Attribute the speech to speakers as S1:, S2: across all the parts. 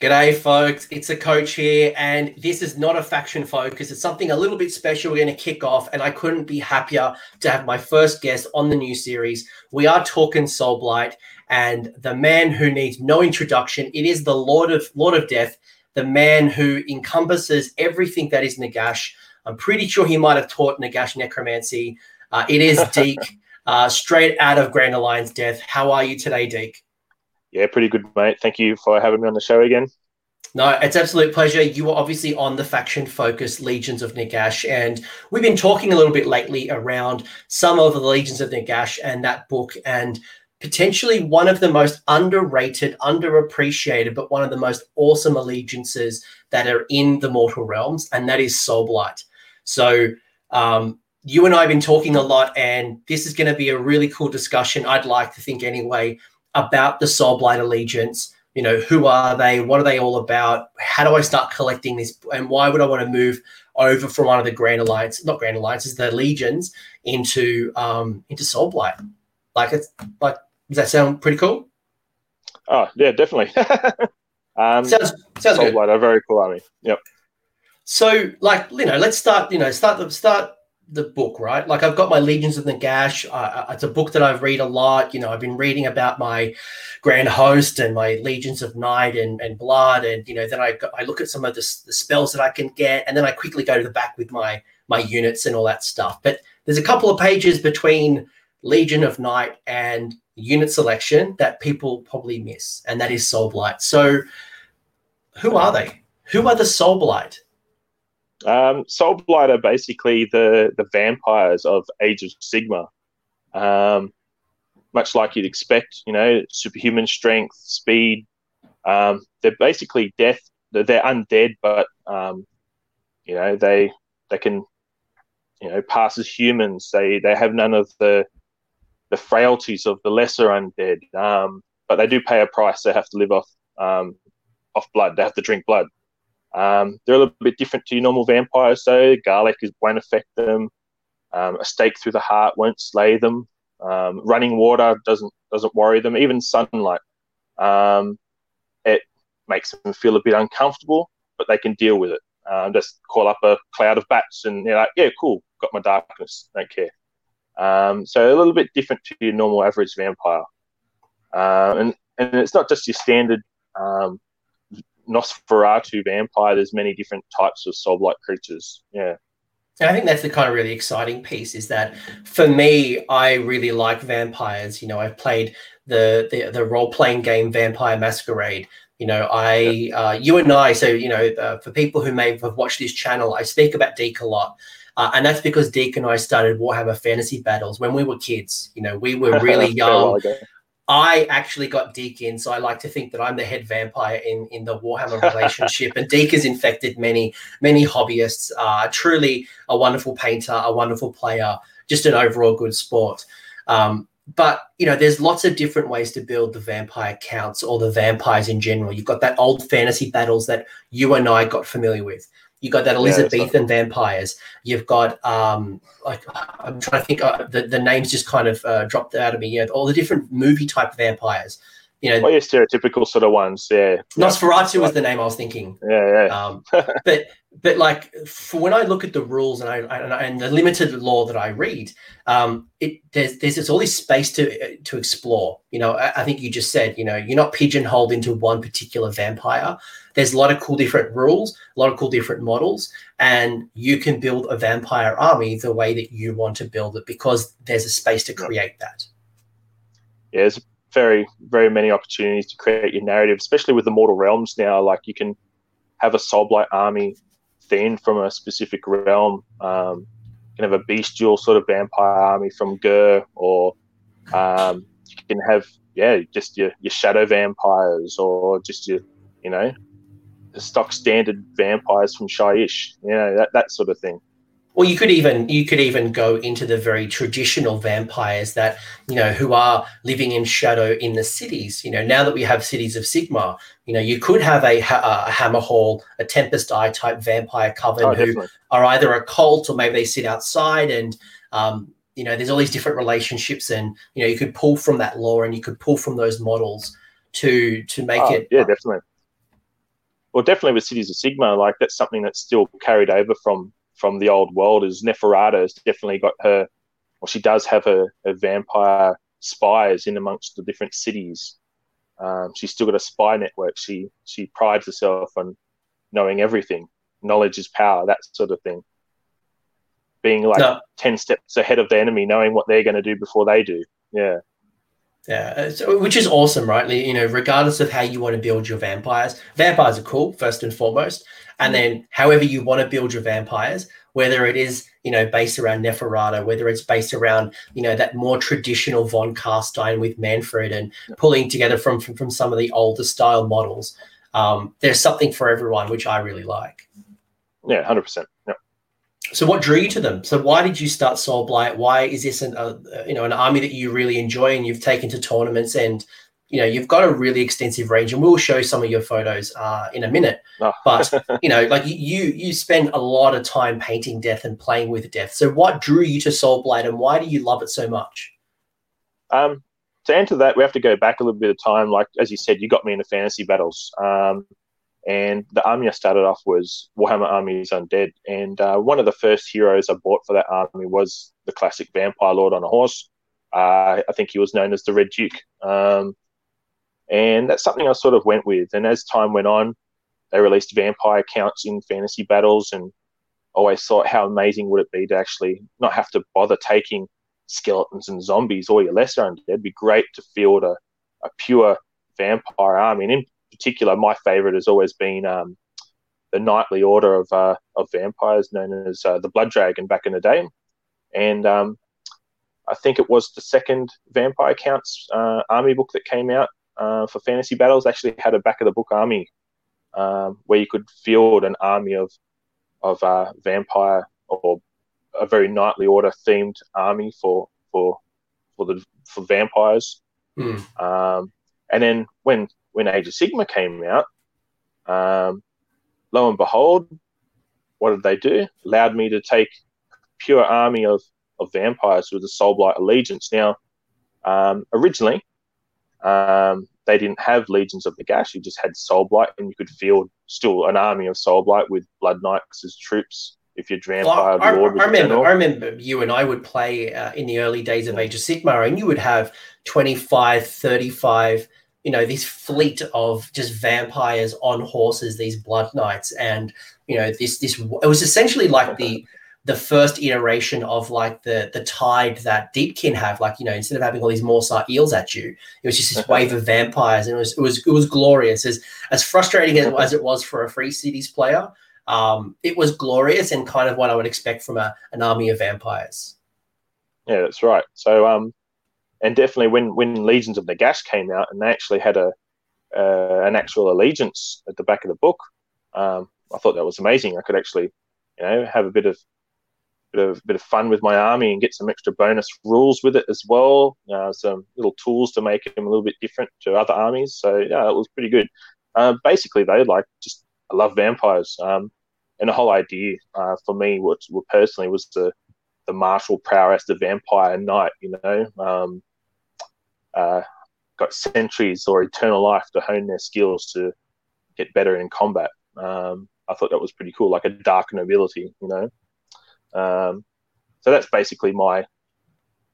S1: G'day, folks. It's a coach here, and this is not a faction focus. It's something a little bit special. We're going to kick off, and I couldn't be happier to have my first guest on the new series. We are talking Soul Blight, and the man who needs no introduction. It is the Lord of Lord of Death, the man who encompasses everything that is Nagash. I'm pretty sure he might have taught Nagash necromancy. Uh, it is Deke, uh, straight out of Grand Alliance Death. How are you today, Deke?
S2: Yeah, pretty good, mate. Thank you for having me on the show again.
S1: No, it's absolute pleasure. You are obviously on the faction focused Legions of Nagash, and we've been talking a little bit lately around some of the Legions of Nagash and that book, and potentially one of the most underrated, underappreciated, but one of the most awesome allegiances that are in the mortal realms, and that is Soulblight. So, um, you and I have been talking a lot, and this is going to be a really cool discussion. I'd like to think, anyway, about the Soulblight Allegiance. You know, who are they? What are they all about? How do I start collecting this? And why would I want to move over from one of the Grand Alliance, not Grand Alliances, the Legions, into um, into Soulblight? Like it's like, does that sound pretty cool?
S2: Oh yeah, definitely.
S1: um, sounds sounds
S2: Soulblight good. are very cool army. Yep.
S1: So, like, you know, let's start. You know, start the start the book, right? Like I've got my Legions of Nagash. Uh, it's a book that I've read a lot. You know, I've been reading about my Grand Host and my Legions of Night and, and Blood, and you know, then I I look at some of the, the spells that I can get, and then I quickly go to the back with my my units and all that stuff. But there's a couple of pages between Legion of Night and unit selection that people probably miss, and that is Soul Blight. So, who are they? Who are the Soul Blight?
S2: Um, Soul Blight are basically the the vampires of Age of Sigmar. Um, much like you'd expect, you know, superhuman strength, speed. Um, they're basically death. They're, they're undead, but um, you know they they can you know pass as humans. They they have none of the the frailties of the lesser undead. Um, but they do pay a price. They have to live off um, off blood. They have to drink blood. Um, they're a little bit different to your normal vampires, though. Garlic is, won't affect them. Um, a stake through the heart won't slay them. Um, running water doesn't doesn't worry them. Even sunlight, um, it makes them feel a bit uncomfortable, but they can deal with it. Um, just call up a cloud of bats, and they're like, "Yeah, cool, got my darkness, don't care." Um, so a little bit different to your normal average vampire, and and it's not just your standard um, Nosferatu vampire, there's many different types of soul-like creatures. Yeah.
S1: And I think that's the kind of really exciting piece is that for me, I really like vampires. You know, I've played the the, the role playing game Vampire Masquerade. You know, I uh, you and I. So you know, uh, for people who may have watched this channel, I speak about Deke a lot. Uh, and that's because Deke and I started Warhammer Fantasy Battles when we were kids. You know, we were really young. I actually got Deke in, so I like to think that I'm the head vampire in in the Warhammer relationship. and Deke has infected many many hobbyists. Uh, truly a wonderful painter, a wonderful player, just an overall good sport. Um, but you know, there's lots of different ways to build the vampire counts or the vampires in general. You've got that old fantasy battles that you and I got familiar with. You got that Elizabethan yeah, vampires. You've got um, like I'm trying to think. Uh, the the names just kind of uh, dropped out of me. You know, all the different movie type vampires. You know,
S2: well, your stereotypical sort of ones. Yeah,
S1: Nosferatu yeah. was the name I was thinking.
S2: Yeah, yeah. Um,
S1: but but like for when I look at the rules and I, I and the limited lore that I read, um, it there's there's all this space to to explore. You know, I, I think you just said, you know, you're not pigeonholed into one particular vampire there's a lot of cool different rules, a lot of cool different models, and you can build a vampire army the way that you want to build it because there's a space to create that.
S2: Yeah, very, very many opportunities to create your narrative, especially with the Mortal Realms now. Like you can have a Soulblight army themed from a specific realm. Um, you can have a bestial sort of vampire army from Ghur, or um, you can have yeah, just your, your shadow vampires, or just your you know the stock standard vampires from Shyish, you know, that, that sort of thing.
S1: Well, you could even you could even go into the very traditional vampires that you know who are living in shadow in the cities. You know, now that we have cities of sigmar you know, you could have a, a Hammerhal, a Tempest Eye type vampire coven oh, who are either a cult or maybe they sit outside and um, you know, there's all these different relationships, and you know, you could pull from that lore and you could pull from those models to to make
S2: oh,
S1: it
S2: yeah, definitely well, definitely with Cities of Sigmar like that's something that's still carried over from from the old world. Is Neferata has definitely got her, well, she does have her, her vampire spies in amongst the different cities. Um, she's still got a spy network. She she prides herself on knowing everything. Knowledge is power, that sort of thing. Being like no. ten steps ahead of the enemy, knowing what they're going to do before they do. Yeah.
S1: Yeah, which is awesome, right? You know, regardless of how you want to build your vampires, vampires are cool first and foremost, and then however you want to build your vampires, whether it is you know based around Neferata, whether it's based around you know that more traditional von Carstein with Manfred and pulling together from from, from some of the older style models, um, there's something for everyone, which I really like.
S2: Yeah, hundred percent. Yeah.
S1: So, what drew you to them? So, why did you start Soul Blight? Why is this an uh, you know an army that you really enjoy and you've taken to tournaments and you know you've got a really extensive range and we'll show some of your photos uh, in a minute. Oh. but you know, like you you spend a lot of time painting death and playing with death. So, what drew you to Soul Blight and why do you love it so much?
S2: Um, to answer that, we have to go back a little bit of time. Like as you said, you got me into fantasy battles. Um, and the army I started off was Warhammer Armies Undead. And uh, one of the first heroes I bought for that army was the classic Vampire Lord on a horse. Uh, I think he was known as the Red Duke. Um, and that's something I sort of went with. And as time went on, they released vampire counts in fantasy battles and always thought how amazing would it be to actually not have to bother taking skeletons and zombies or your lesser undead. It'd be great to field a, a pure vampire army. And in particular, my favorite has always been um, the knightly order of uh, of vampires, known as uh, the Blood Dragon, back in the day. And um, I think it was the second Vampire Counts uh, army book that came out uh, for fantasy battles. Actually, had a back of the book army um, where you could field an army of of uh, vampire or a very knightly order themed army for for for the for vampires. Mm. Um, and then when when Age of Sigmar came out, um, lo and behold, what did they do? Allowed me to take pure army of, of vampires with the Soul Blight Allegiance. Now, um, originally, um, they didn't have Legions of the Nagash. You just had Soul Blight, and you could field still an army of Soul Blight with Blood Knights as troops if your vampire well,
S1: I, Lord I, I remember, I remember you and I would play uh, in the early days of Age of Sigmar, and you would have 25, 35 you know this fleet of just vampires on horses these blood knights and you know this this it was essentially like the the first iteration of like the the tide that deepkin have. Like you know instead of having all these morrsarr eels at you it was just this wave of vampires and it was it was it was glorious. As as frustrating as, as it was for a free cities player um, it was glorious and kind of what i would expect from a, an army of vampires.
S2: Yeah that's right. So um and definitely when when Legions of Nagash came out and they actually had a uh, an actual allegiance at the back of the book, um, I thought that was amazing. I could actually, you know, have a bit of bit of bit of fun with my army and get some extra bonus rules with it as well. Uh, some little tools to make them a little bit different to other armies. So yeah, it was pretty good. Uh, basically, though, like just I love vampires, um, and the whole idea uh, for me, what, what personally was the the martial prowess, the vampire knight. You know, um, uh, got centuries or eternal life to hone their skills to get better in combat. Um, I thought that was pretty cool, like a dark nobility, you know. Um, so that's basically my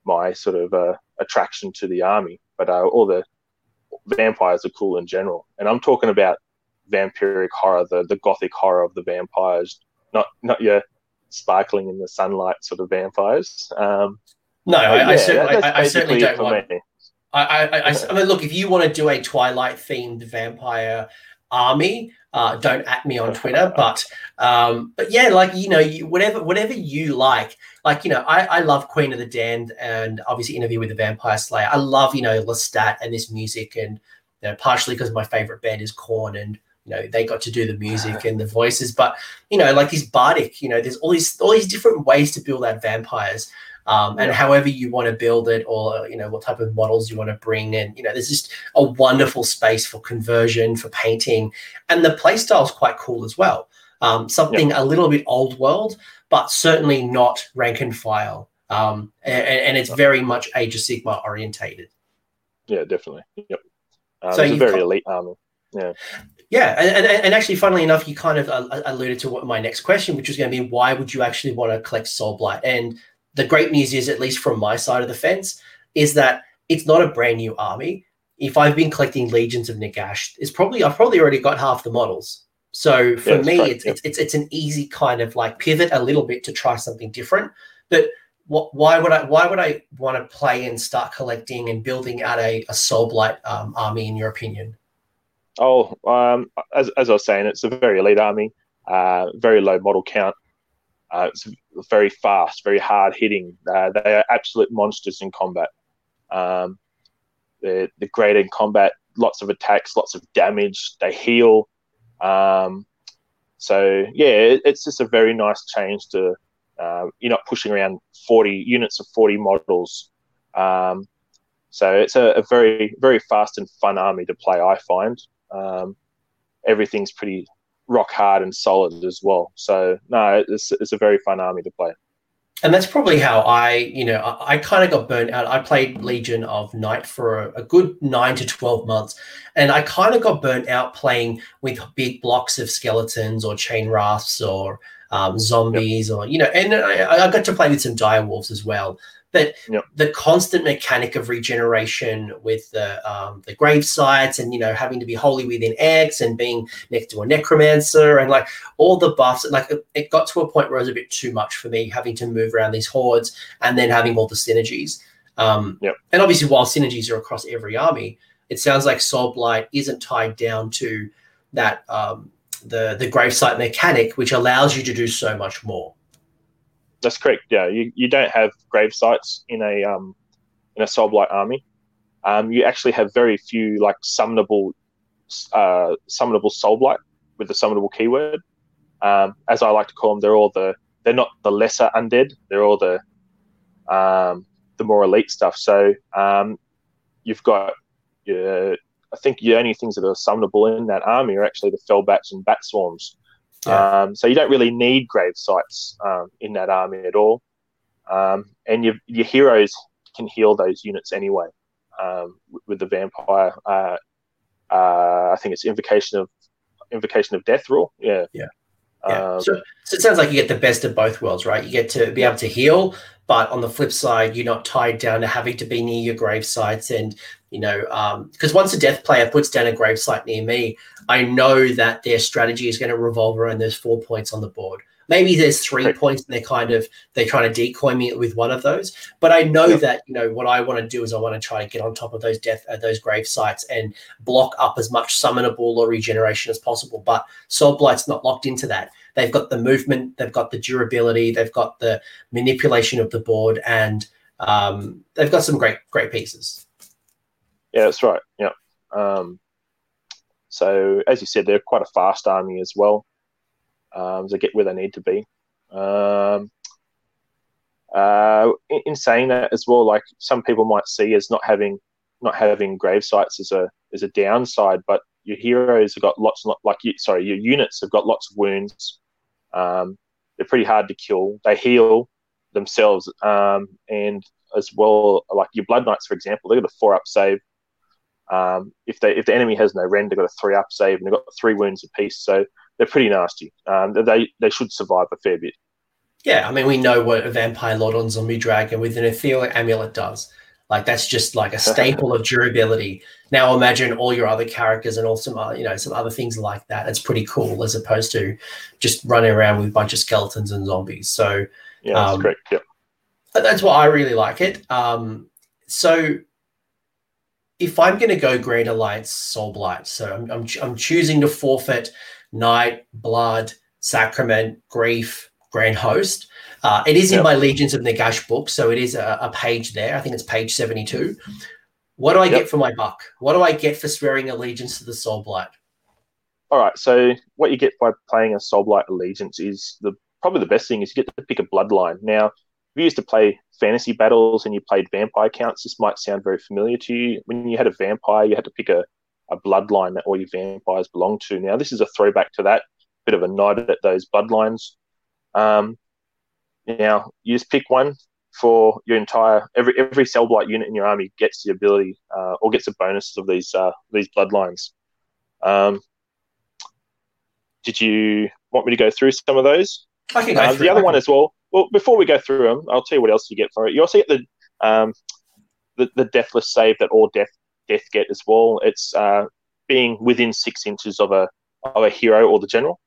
S2: my sort of uh, attraction to the army. But uh, all the vampires are cool in general, and I'm talking about vampiric horror, the the gothic horror of the vampires, not not your sparkling in the sunlight sort of vampires. Um,
S1: no, I, yeah, I, certainly, I, I certainly don't want. Me. I, I, I, I mean, look, if you want to do a Twilight themed vampire army, uh, don't at me on Twitter. But um, but yeah, like you know, you, whatever whatever you like. Like you know, I, I love Queen of the Damned and obviously Interview with the Vampire Slayer. I love you know Lestat and this music, and you know, partially because my favorite band is Korn, and you know they got to do the music and the voices but you know like these bardic you know there's all these all these different ways to build out vampires um, and yeah. however you want to build it or you know what type of models you want to bring and you know there's just a wonderful space for conversion for painting and the play style is quite cool as well um, something yeah. a little bit old world but certainly not rank and file um, and, and, it's very much age of sigmar orientated
S2: yeah definitely yep uh, so it's a very elite army Yeah.
S1: Yeah, and, and, and, actually, funnily enough, you kind of uh, alluded to what my next question, which was going to be why would you actually want to collect Soul Blight? And the great news is, at least from my side of the fence, is that it's not a brand new army. If I've been collecting Legions of Nagash, it's probably I've probably already got half the models. So for yeah, me, it's, it's, it's it's an easy kind of like pivot a little bit to try something different. But what, why would I why would I want to play and start collecting and building out a, a Soul Blight um, army in your opinion?
S2: Oh, um, as, as I was saying, it's a very elite army, uh, very low model count. Uh, it's very fast, very hard hitting. Uh, they are absolute monsters in combat. Um, they're, they're great in combat, lots of attacks, lots of damage. They heal. Um, so, yeah, it, it's just a very nice change to uh, you're not pushing around 40 units of 40 models. Um, so it's a, a, very, very fast and fun army to play, I find. Um, everything's pretty rock hard and solid as well. So no, it's, it's a very fun army to play.
S1: And that's probably how I, you know, I, I kind of got burnt out. I played Legion of Night for a, a good nine to 12 months. And I kind of got burnt out playing with big blocks of skeletons or chainrasps or um, zombies yep. or, you know, and I, I got to play with some dire wolves as well. But yep. the constant mechanic of regeneration with the um, the grave sites and you know having to be wholly within X and being next to a necromancer and like all the buffs, like it got to a point where it was a bit too much for me having to move around these hordes and then having all the synergies. Um,
S2: yep.
S1: And obviously, while synergies are across every army, it sounds like Soul Blight isn't tied down to that um, the the gravesite mechanic, which allows you to do so much more.
S2: That's correct. Yeah, you, you don't have grave sites in a um, in a Soul Blight army. Um, you actually have very few like summonable uh, summonable Soul Blight with the summonable keyword. Um, as I like to call them, they're all the they're not the lesser undead. They're all the um, the more elite stuff. So um, you've got your, I think the only things that are summonable in that army are actually the fellbats and bat swarms. Yeah. Um, so you don't really need grave sites um, in that army at all. Um, and your, your heroes can heal those units anyway um, with the vampire. Uh, uh, I think it's invocation of invocation of death rule. Yeah.
S1: Yeah. Yeah. Um, so, so, it sounds like you get the best of both worlds, right? You get to be able to heal, but on the flip side, you're not tied down to having to be near your grave sites and you know, because um, once a death player puts down a gravesite near me, I know that their strategy is going to revolve around those four points on the board. Maybe there's three right. points and they're kind of they're trying to decoy me with one of those. But I know yep. that you know what I want to do is I want to try to get on top of those death uh, those grave sites and block up as much summonable or regeneration as possible. But Soul Blight's not locked into that. They've got the movement, they've got the durability, they've got the manipulation of the board, and um, they've got some great great pieces.
S2: Yeah, that's right. Yeah. Um, so as you said, they're quite a fast army as well. Um, to get where they need to be. Um, uh, in, in, saying that as well, like some people might see as not having not having grave sites as a as a downside, but your heroes have got lots, like you, sorry, your units have got lots of wounds. Um, they're pretty hard to kill. They heal themselves, um, and as well, like your blood knights, for example, they've got a four up save. Um, if they if the enemy has no rend, they've got a three up save and they've got three wounds apiece. So they're pretty nasty. Um, they they should survive a fair bit.
S1: Yeah, I mean we know what a vampire lord on zombie dragon with an ethereal amulet does. Like that's just like a staple of durability. Now imagine all your other characters and also uh, you know some other things like that. It's pretty cool as opposed to just running around with a bunch of skeletons and zombies. So
S2: yeah, that's um, great. Yeah,
S1: that's why I really like it. Um, so if I'm going to go Grand Alliance Soul Blight, so I'm, I'm, I'm choosing to forfeit Night, Blood, Sacrament, Grief, Grand Host. Uh, it is yep. in my Legions of Nagash book, so it is a, a, page there. I think it's page 72. What do I yep. get for my buck? What do I get for swearing allegiance to the Soul Blight?
S2: All right, so what you get by playing a Soul Blight allegiance is the probably the best thing is you get to pick a bloodline. Now, you used to play fantasy battles and you played vampire counts, this might sound very familiar to you. When you had a vampire, you had to pick a, a bloodline that all your vampires belonged to. Now, this is a throwback to that, bit of a nod at those bloodlines. Um, now, you just pick one for your entire every every Soul Blight unit in your army gets the ability uh, or gets the bonus of these uh, these bloodlines. Um, did you want me to go through some of those?
S1: I can
S2: Uh, the other one as well. Well, before we go through them, I'll tell you what else you get for it. You also get the um, the, the deathless save that all death death get as well. It's uh, being within six inches of a of a hero or the general.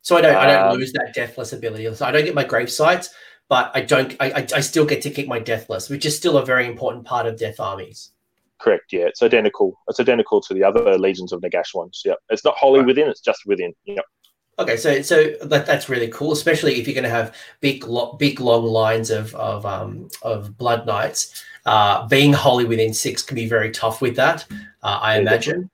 S1: So I don't, I don't
S2: Um,
S1: lose that deathless ability. So I don't get my grave sites, but I don't. I, I, I still get to keep my deathless, which is still a very important part of death armies.
S2: Correct. Yeah, it's identical. It's identical to the other legions of Nagash ones. Yeah, it's not wholly
S1: Right.
S2: within. It's just within. Yeah.
S1: Okay, so so that, that's really cool, especially if you're going to have big, lo- big long lines of of um, of blood knights. Uh, being wholly within six can be very tough with that. Uh, I imagine.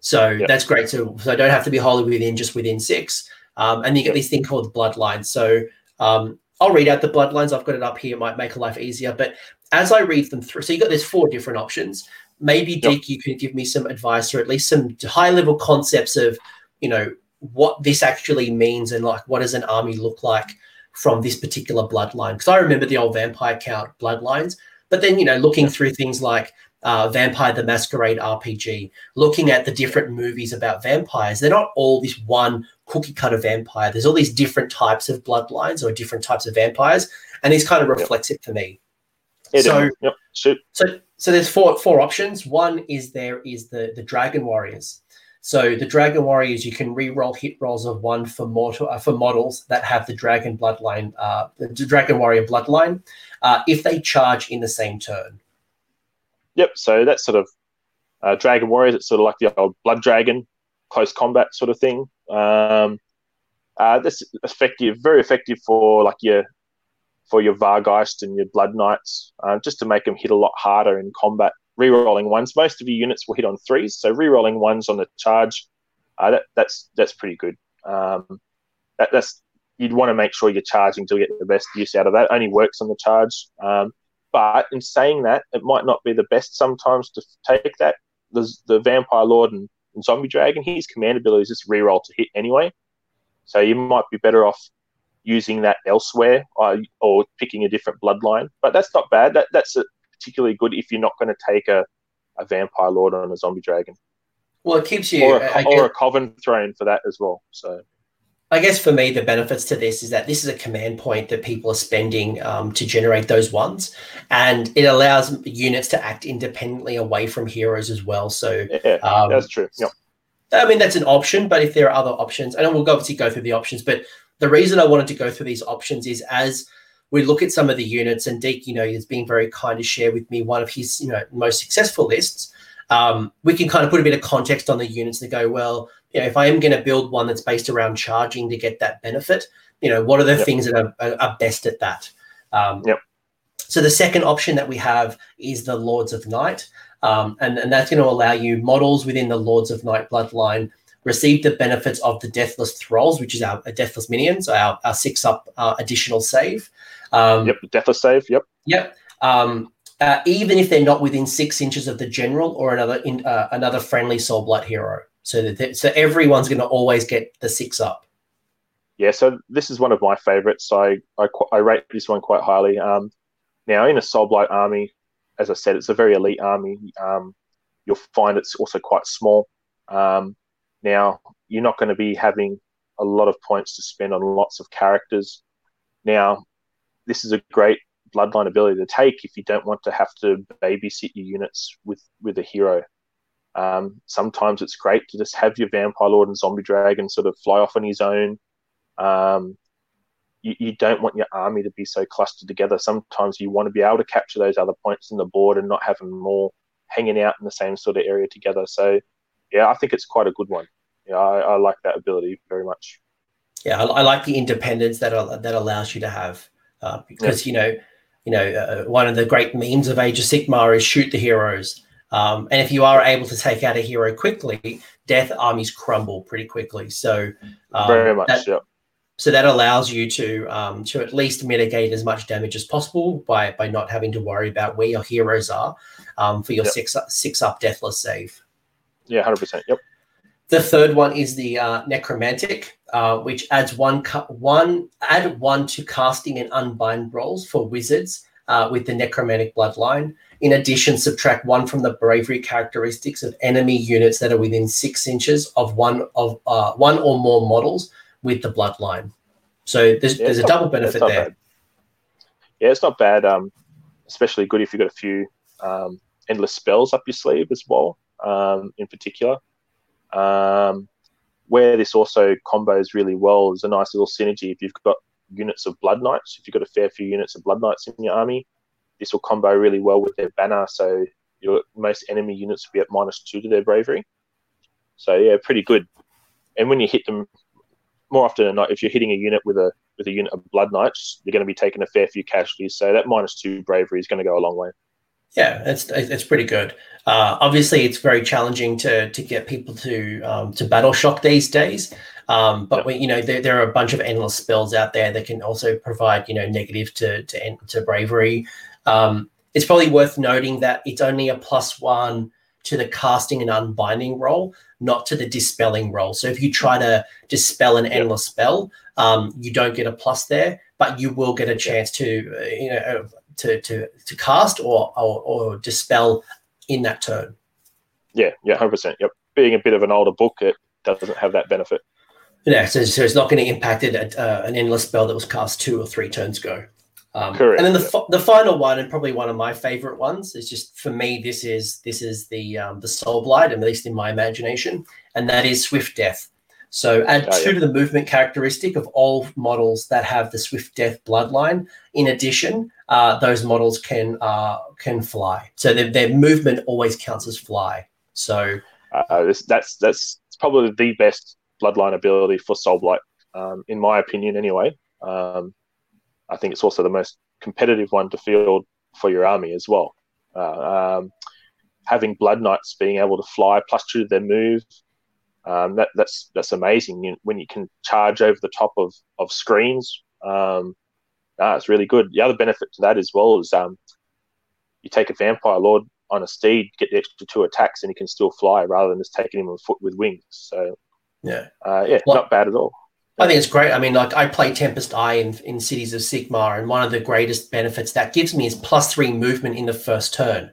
S1: So
S2: Yep.
S1: that's great. So so I don't have to be wholly within just within six. Um, and you get this thing called bloodlines. So um, I'll read out the bloodlines. I've got it up here. It might make life easier. But as I read them through, so you got there's four different options. Maybe
S2: Yep.
S1: Deke, you can give me some advice or at least some high level concepts of you know what this actually means and like what does an army look like from this particular bloodline because i remember the old vampire count bloodlines but then you know looking through things like uh, vampire the masquerade rpg looking at the different movies about vampires they're not all this one cookie cutter vampire there's all these different types of bloodlines or different types of vampires and this kind of
S2: Yep.
S1: reflects it for me
S2: Yeah,
S1: So-
S2: yep.
S1: So so there's four four options. One is there is the the dragon warriors. So the dragon warriors you can re-roll hit rolls of one for mortal uh, for models that have the dragon bloodline, uh, the dragon warrior bloodline, uh, if they charge in the same turn.
S2: Yep. So that's sort of uh, Dragon Warriors. It's sort of like the old Blood Dragon, close combat sort of thing. Um, uh, this effective, very effective for like your for your Vargeist and your Blood Knights, uh, just to make them hit a lot harder in combat. Rerolling ones. Most of your units will hit on threes, so rerolling ones on the charge. Uh, that, that's that's pretty good. Um, that, that's you'd want to make sure you're charging to get the best use out of that. Only works on the charge. Um, but in saying that, it might not be the best sometimes to take that. The Vampire Lord and, and Zombie Dragon, his command ability is just reroll to hit anyway. So you might be better off using that elsewhere or, or picking a different bloodline. But that's not bad. That That's a, particularly good if you're not going to take a, a Vampire Lord on a Zombie Dragon.
S1: Well, it keeps you.
S2: Or a,
S1: I, I
S2: or a Coven Throne for that as well. So
S1: I guess for me, the benefits to this is that this is a command point that people are spending um, to generate those ones, and it allows units to act independently away from heroes as well. So
S2: yeah,
S1: um,
S2: that's true. Yep.
S1: I mean, that's an option, but if there are other options, and we'll obviously go through the options, but the reason I wanted to go through these options is as we look at some of the units, and Deke, you know, is being very kind to share with me one of his, you know, most successful lists. Um, we can kind of put a bit of context on the units and go, well, you know, if I am going to build one that's based around charging to get that benefit, you know, what are the
S2: Yep.
S1: things that are, are, are best at that? Um,
S2: Yep.
S1: So the second option that we have is the Lords of Night, um, and, and that's going to allow you models within the Lords of Night bloodline receive the benefits of the Deathless Thralls, which is our, our Deathless Minions, our, our six up uh, additional save. Um,
S2: Yep. Deathless save. Yep.
S1: Yep. Um, uh, even if they're not within six inches of the general or another in, uh, another friendly soul blight hero, so that so everyone's going to always get the six up.
S2: Yeah, so this is one of my favorites. I I, I rate this one quite highly. Um, now in a Soulblight army, as I said, it's a very elite army. Um, you'll find it's also quite small. Um, now you're not going to be having a lot of points to spend on lots of characters. Now, this is a great bloodline ability to take if you don't want to have to babysit your units with with a hero. Um, sometimes it's great to just have your vampire lord and zombie dragon sort of fly off on his own. Um, you, you don't want your army to be so clustered together. Sometimes you want to be able to capture those other points in the board and not have them all hanging out in the same sort of area together. So, yeah, I think it's quite a good one. Yeah, I, I like that ability very much.
S1: Yeah, I, I like the independence that that allows you to have uh, because you know, you know, uh, one of the great memes of Age of Sigmar is shoot the heroes. Um, and if you are able to take out a hero quickly, death armies crumble pretty quickly. So um,
S2: very much,
S1: that-
S2: yeah.
S1: So that allows you to um, to at least mitigate as much damage as possible by by not having to worry about where your heroes are um, for your
S2: Yep.
S1: six six up deathless save.
S2: Yeah, 100%. Yep.
S1: The third one is the uh, necromantic, uh, which adds one cu- one add one to casting and unbind rolls for wizards uh, with the necromantic bloodline. In addition, subtract one from the bravery characteristics of enemy units that are within six inches of one of uh, one or more models with the bloodline. So there's, yeah, there's a not, double benefit there.
S2: Bad. Yeah, it's not bad. Um, especially good if you've got a few um, endless spells up your sleeve as well. Um, in particular, um, where this also combos really well is a nice little synergy. If you've got units of Blood Knights, if you've got a fair few units of Blood Knights in your army, this will combo really well with their banner. So your most enemy units will be at minus two to their bravery. So yeah, pretty good. And when you hit them more often than not, if you're hitting a unit with a with a unit of Blood Knights, you're going to be taking a fair few casualties. So that minus two bravery is going to go a long way.
S1: Yeah, it's it's pretty good. Uh, obviously, it's very challenging to to get people to um, to battle shock these days. Um, but we, you know, there, there, are a bunch of endless spells out there that can also provide you know negative to to, to bravery. Um, it's probably worth noting that it's only a plus one to the casting and unbinding roll, not to the dispelling roll. So if you try to dispel an endless spell, um, you don't get a plus there, but you will get a chance to uh, you know to to to cast or or, or dispel in that turn.
S2: Yeah, yeah, hundred percent. Yep. Being a bit of an older book, it doesn't have that benefit.
S1: Yeah, so, so it's not going to impact it at uh, an endless spell that was cast two or three turns ago. Um, Correct. And then the, the final one, and probably one of my favorite ones, is just for me. This is this is the um, the soul blight, at least in my imagination, and that is swift death. So add oh, two yeah. to the movement characteristic of all models that have the swift death bloodline. In addition, uh, those models can uh, can fly. So their, their movement always counts as fly. So
S2: uh, this, that's that's probably the best bloodline ability for soul blight, um, in my opinion. Anyway, um, I think it's also the most competitive one to field for your army as well. Uh, um, having Blood Knights being able to fly plus two to their move, um, that, that's that's amazing. You, when you can charge over the top of, of screens, um, ah, it's really good. The other benefit to that as well is um, you take a Vampire Lord on a steed, get the extra two attacks, and he can still fly rather than just taking him on foot with wings. So
S1: yeah,
S2: uh, yeah, well, not bad at all.
S1: I think it's great. I mean, like I play Tempest Eye in, in Cities of Sigmar, and one of the greatest benefits that gives me is plus three movement in the first turn.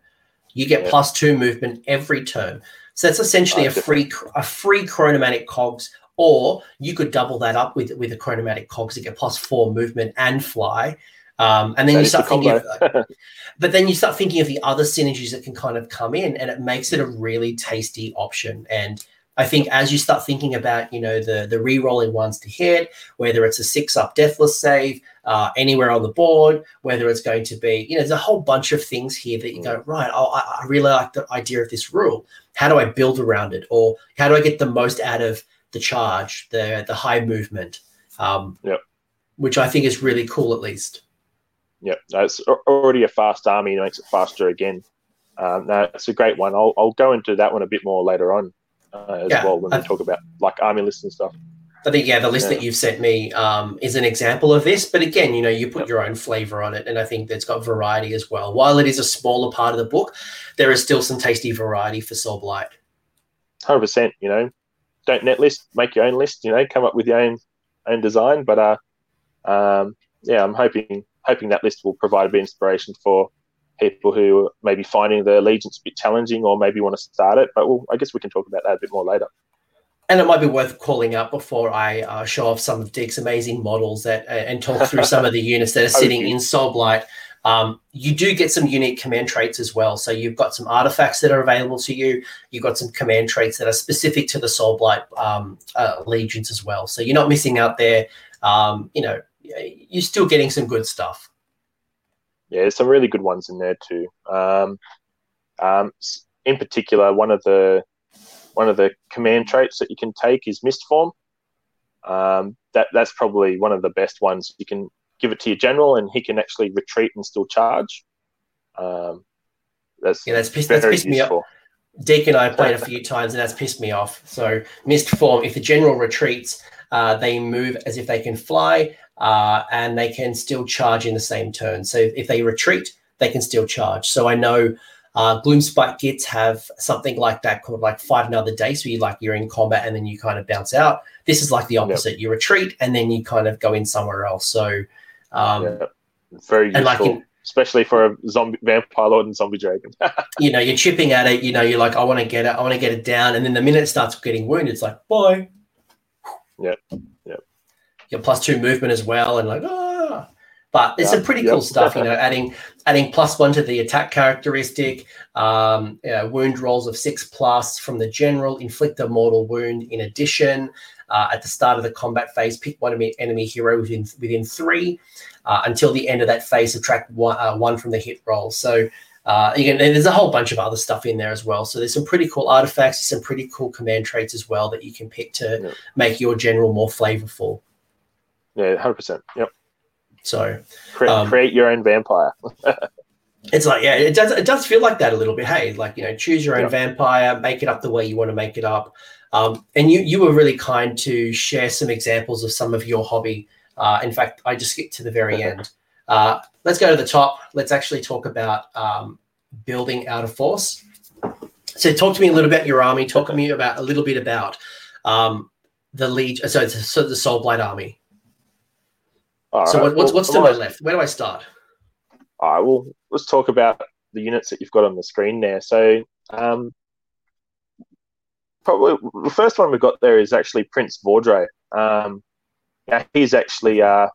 S1: You get yeah. plus two movement every turn. So that's essentially a free a free chronomantic cogs, or you could double that up with with a chronomantic cogs to get plus four movement and fly. Um, and then that you start the thinking of, but then you start thinking of the other synergies that can kind of come in, and it makes it a really tasty option. And I think as you start thinking about, you know, the the re-rolling ones to hit, whether it's a six up deathless save, uh, anywhere on the board, whether it's going to be, you know, there's a whole bunch of things here that you go, right, oh, I, I really like the idea of this rule. How do I build around it? Or how do I get the most out of the charge, the the high movement? Um,
S2: yep.
S1: Which I think is really cool, at least.
S2: Yeah, it's already a fast army. It makes it faster again. Um, no, it's a great one. I'll, I'll go into that one a bit more later on uh, as yeah, well when we talk about like army lists and stuff.
S1: I think yeah, the list yeah. that you've sent me um, is an example of this. But again, you know, you put yep. your own flavor on it, and I think that's got variety as well. While it is a smaller part of the book, there is still some tasty variety for Soul Blight.
S2: Hundred percent. You know, don't net list, make your own list. You know, come up with your own own design. But uh, um, yeah, I'm hoping hoping that list will provide a bit of inspiration for people who may be finding the allegiance a bit challenging or maybe want to start it. But we'll, I guess we can talk about that a bit more later.
S1: And it might be worth calling out before I uh, show off some of Deke's amazing models that uh, and talk through some of the units that are sitting okay. in Soul Blight. Um, you do get some unique command traits as well. So you've got some artifacts that are available to you. You've got some command traits that are specific to the Soul Blight um, uh, legions as well. So you're not missing out there. Um, you know, you're still getting some good stuff
S2: yeah, there's some really good ones in there too. Um, um, in particular, one of the one of the command traits that you can take is mist form. Um, that that's probably one of the best ones. You can give it to your general, and he can actually retreat and still charge. Um, that's
S1: yeah, that's pissed, that's pissed me off. Deke and I played a few times, and that's pissed me off. So mist form, if the general retreats, uh, they move as if they can fly, uh, and they can still charge in the same turn. So if they retreat, they can still charge. So I know uh, Gloomspite Gitz have something like that called like fight another day. So you like you're in combat and then you kind of bounce out. This is like the opposite. Yep. You retreat and then you kind of go in somewhere else. So um,
S2: yeah. very useful. Like in, especially for a zombie vampire lord and zombie dragon.
S1: you know, you're chipping at it. You know, you're like, I want to get it, I want to get it down, and then the minute it starts getting wounded, it's like, bye.
S2: Yeah, yeah.
S1: Your plus two movement as well, and like, ah. But it's yeah, some pretty cool stuff, you know, adding adding plus one to the attack characteristic, um, uh, wound rolls of six plus from the general, inflict a mortal wound in addition. Uh, at the start of the combat phase, pick one enemy hero within within three uh, until the end of that phase. Subtract one, uh, one from the hit roll. So uh, again, there's a whole bunch of other stuff in there as well. So there's some pretty cool artifacts, some pretty cool command traits as well that you can pick to yeah. make your general more flavorful.
S2: Yeah, hundred percent. Yep.
S1: So
S2: create, um, create your own vampire.
S1: it's like yeah, it does it does feel like that a little bit. Hey, like you know, choose your own vampire, make it up the way you want to make it up. Um, and you you were really kind to share some examples of some of your hobby. Uh, in fact, I just skipped to the very end. Uh, let's go to the top. Let's actually talk about um, building out of force. So, talk to me a little bit about your army. Talk to me about a little bit about um, the lead. So, it's so the Soulblight army. All so, right. what's well, what's to my left? Where do I start?
S2: All right. Well, let's talk about the units that you've got on the screen there. So, um, probably the first one we've got there is actually Prince Vhordrai. Um, yeah, he's actually uh,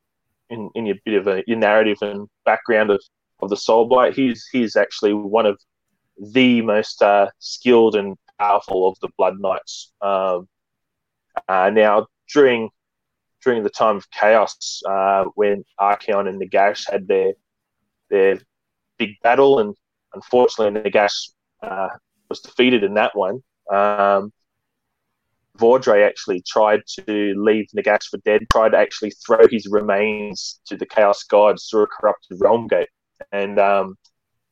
S2: in, in your bit of a your narrative and background of, of the Soul Blight. He's he's actually one of the most uh, skilled and powerful of the Blood Knights. Um, uh, now during during the time of chaos, uh, when Archaon and Nagash had their their big battle, and unfortunately Nagash uh, was defeated in that one. Um, Vhordrai actually tried to leave Nagash for dead, tried to actually throw his remains to the Chaos Gods through a corrupted realm gate. And um,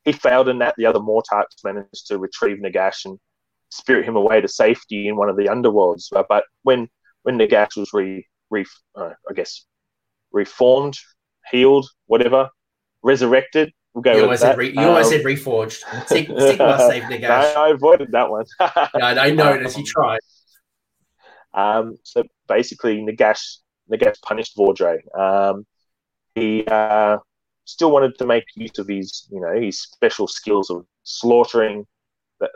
S2: he failed in that. The other Mortarchs managed to retrieve Nagash and spirit him away to safety in one of the underworlds. Uh, but when when Nagash was re, re uh, I guess reformed, healed, whatever, resurrected, We'll go
S1: you
S2: always
S1: said re- you um, always said reforged. Sigmar saved Nagash.
S2: I avoided that one.
S1: yeah, I noticed you tried.
S2: Um, so basically, Nagash Nagash punished Vhordrai. Um, he uh, still wanted to make use of his, you know, his special skills of slaughtering,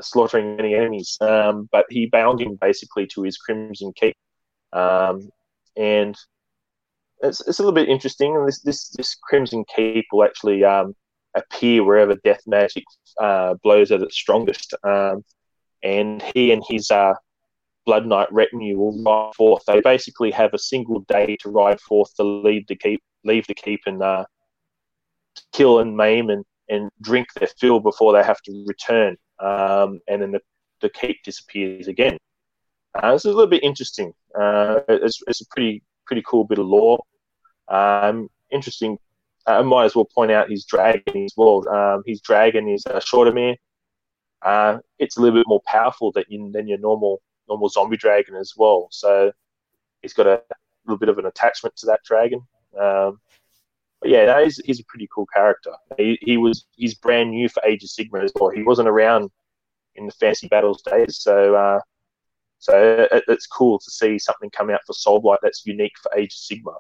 S2: slaughtering many enemies. Um, but he bound him basically to his Crimson Keep, um, and it's, it's a little bit interesting. This this this Crimson Keep will actually um, appear wherever death magic uh, blows at its strongest. Um, and he and his uh, Blood Knight retinue will ride forth. They basically have a single day to ride forth to leave the keep, leave the keep, and uh, kill and maim and, and drink their fill before they have to return. Um, and then the, the keep disappears again. Uh, is a little bit interesting. Uh, it's, it's a pretty pretty cool bit of lore. Um, interesting. I might as well point out his dragon as well. Um, his dragon is a Shordemaire. Uh, it's a little bit more powerful than, than your normal normal zombie dragon as well. So he's got a little bit of an attachment to that dragon. Um, but yeah, he's, he's a pretty cool character. He, he was he's brand new for Age of Sigmar as well. He wasn't around in the fancy battles days, so uh, so it, it's cool to see something come out for Soulblight that's unique for Age of Sigmar.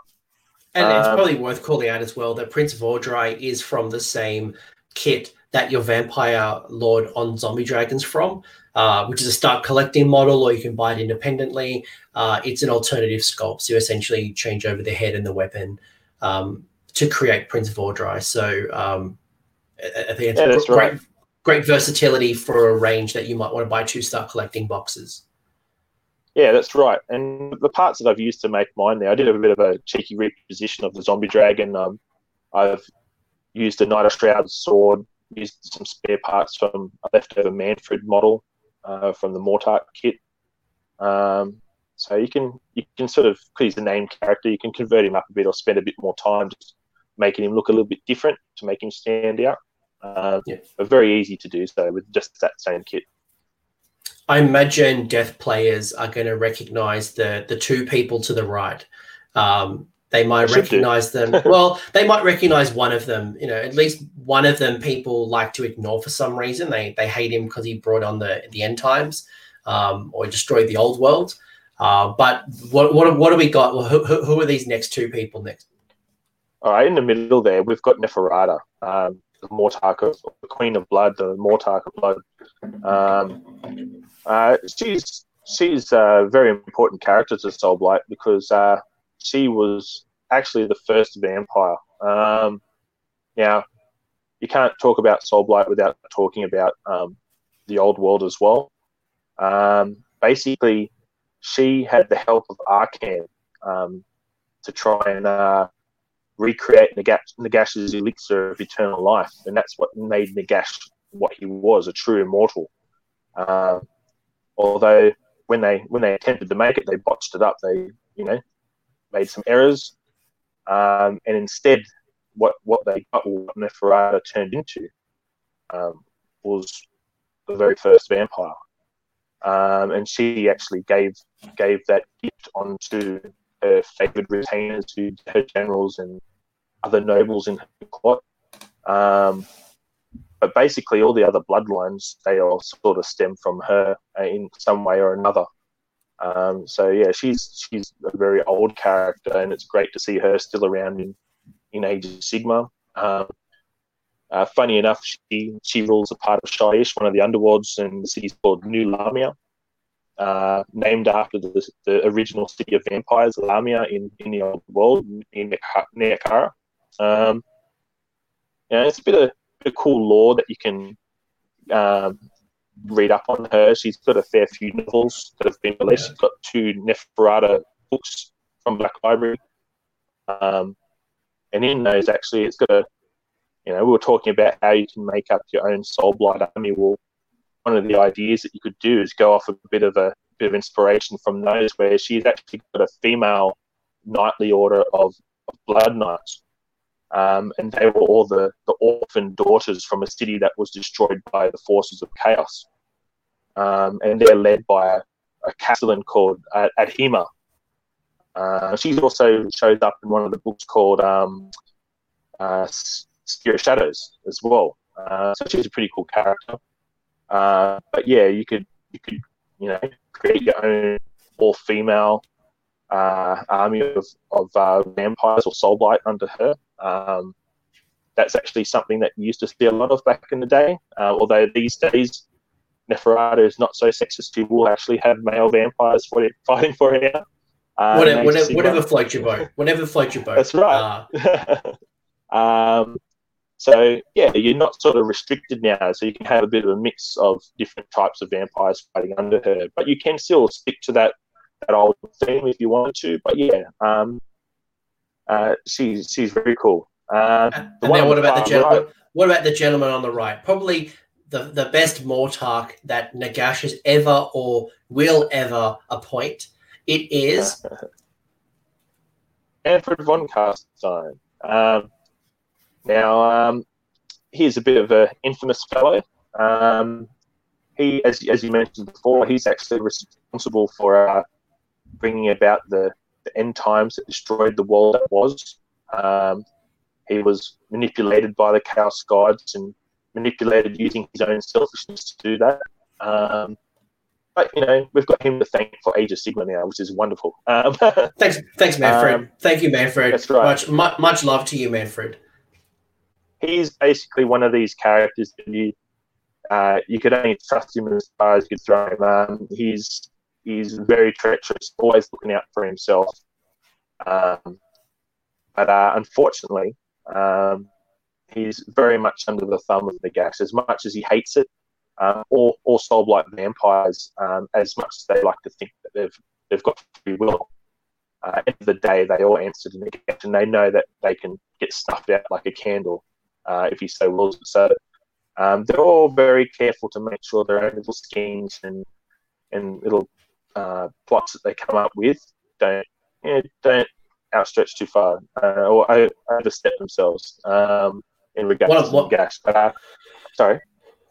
S1: And um, it's probably worth calling out as well that Prince Vhordrai is from the same kit that your Vampire Lord on Zombie Dragons from uh, which is a start collecting model, or you can buy it independently. Uh, it's an alternative sculpt. So you essentially change over the head and the weapon um, to create Prince Vhordrai. So um, I think it's yeah, great, right. great versatility for a range that you might want to buy two start collecting boxes.
S2: Yeah, that's right. And the parts that I've used to make mine there, I did a bit of a cheeky reposition of the zombie dragon. Um, I've used a Knight of Shroud sword, used some spare parts from a leftover Manfred model, uh, from the Mortarch kit. Um, so you can you can sort of because he's a name character, you can convert him up a bit or spend a bit more time just making him look a little bit different to make him stand out. Uh, yeah. But very easy to do so with just that same kit.
S1: I imagine death players are going to recognize the the two people to the right. Um, they might recognize them. well, they might recognize one of them. You know, at least one of them people like to ignore for some reason. They they hate him because he brought on the the end times um, or destroyed the old world. Uh, but what what what do we got? Well, who, who, are these next two people next?
S2: All right, in the middle there, we've got Neferata. Um, the Mortarch of the Queen of Blood, the Mortarch of Blood. Um, uh, she's she's a very important character to Soulblight because uh, she was actually the first vampire. Um, now, you can't talk about Soulblight without talking about um, the old world as well. Um, basically, she had the help of Arkhan um, to try and uh, recreate Nagash, Nagash's elixir of eternal life, and that's what made Nagash what he was, a true immortal. Uh, although when they when they attempted to make it, they botched it up. They you know made some errors, um, and instead, what what they got, what Neferata turned into, um, was the very first vampire. Um, and she actually gave gave that gift onto her favored retainers, to her generals and other nobles in her court. But basically, all the other bloodlines they all sort of stem from her in some way or another. Um, so yeah, she's she's a very old character, and it's great to see her still around in in Age of Sigmar. Um, uh, funny enough, she she rules a part of Shyish, one of the underworlds, and the city's called New Lamia, uh, named after the, the original city of vampires, Lamia, in, in the old world, in Nehekhara. Um, yeah, it's a bit of, of cool lore that you can um, read up on her. She's got a fair few novels that have been released. She's got two Neferata books from Black Library. Um, and in those, actually, it's got a you know, we were talking about how you can make up your own Soulblight army. Well, one of the ideas that you could do is go off a bit of a bit of inspiration from those, where she's actually got a female knightly order of, of blood knights, um, and they were all the, the orphan daughters from a city that was destroyed by the forces of chaos, um, and they're led by a, a castellan called uh, Adhema. Uh, she also shows up in one of the books called um, uh, Spear of Shadows as well. Uh, so she's a pretty cool character. Uh, but yeah, you could you could you know create your own all female uh, army of, of uh, vampires or soulblight under her. Um, that's actually something that you used to see a lot of back in the day. Uh, although these days, Neferata is not so sexist. She will actually have male vampires for it, fighting for her now.
S1: Uh, whatever, whatever, whatever floats your boat. Whatever floats your boat.
S2: That's right. Uh, um, so yeah, you're not sort of restricted now, so you can have a bit of a mix of different types of vampires fighting under her, but you can still stick to that that old theme if you want to. But yeah, um, uh, she's she's very cool.
S1: Uh, the and then what about the gentleman? Right, what about the gentleman on the right? Probably the, the best Mortarch that Nagash has ever or will ever appoint. It is
S2: Mannfred von Carstein. Um, now, um, he's a bit of an infamous fellow. Um, he, as, as you mentioned before, he's actually responsible for uh, bringing about the, the end times that destroyed the world that was. Um, he was manipulated by the Chaos Gods and manipulated using his own selfishness to do that. Um, but you know, we've got him to thank for Age of Sigmar now, which is wonderful. Um,
S1: thanks, thanks, Mannfred. Um, Thank you, Mannfred. That's right. Much, much, much love to you, Mannfred
S2: he's basically one of these characters that you uh, you could only trust him as far as you could throw him. Um, he's he's very treacherous, always looking out for himself. Um, but uh, unfortunately, um, he's very much under the thumb of Nagash. As much as he hates it, um, all, all soul-blight vampires, um, as much as they like to think that they've they've got free will, uh, end of the day, they all answer to Nagash, and they know that they can get snuffed out like a candle uh, if he so wills So um, they're all very careful to make sure their own little schemes and and little uh, plots that they come up with don't you know, don't outstretch too far uh, or overstep themselves um, in regards what, to Nagash. But, uh, sorry.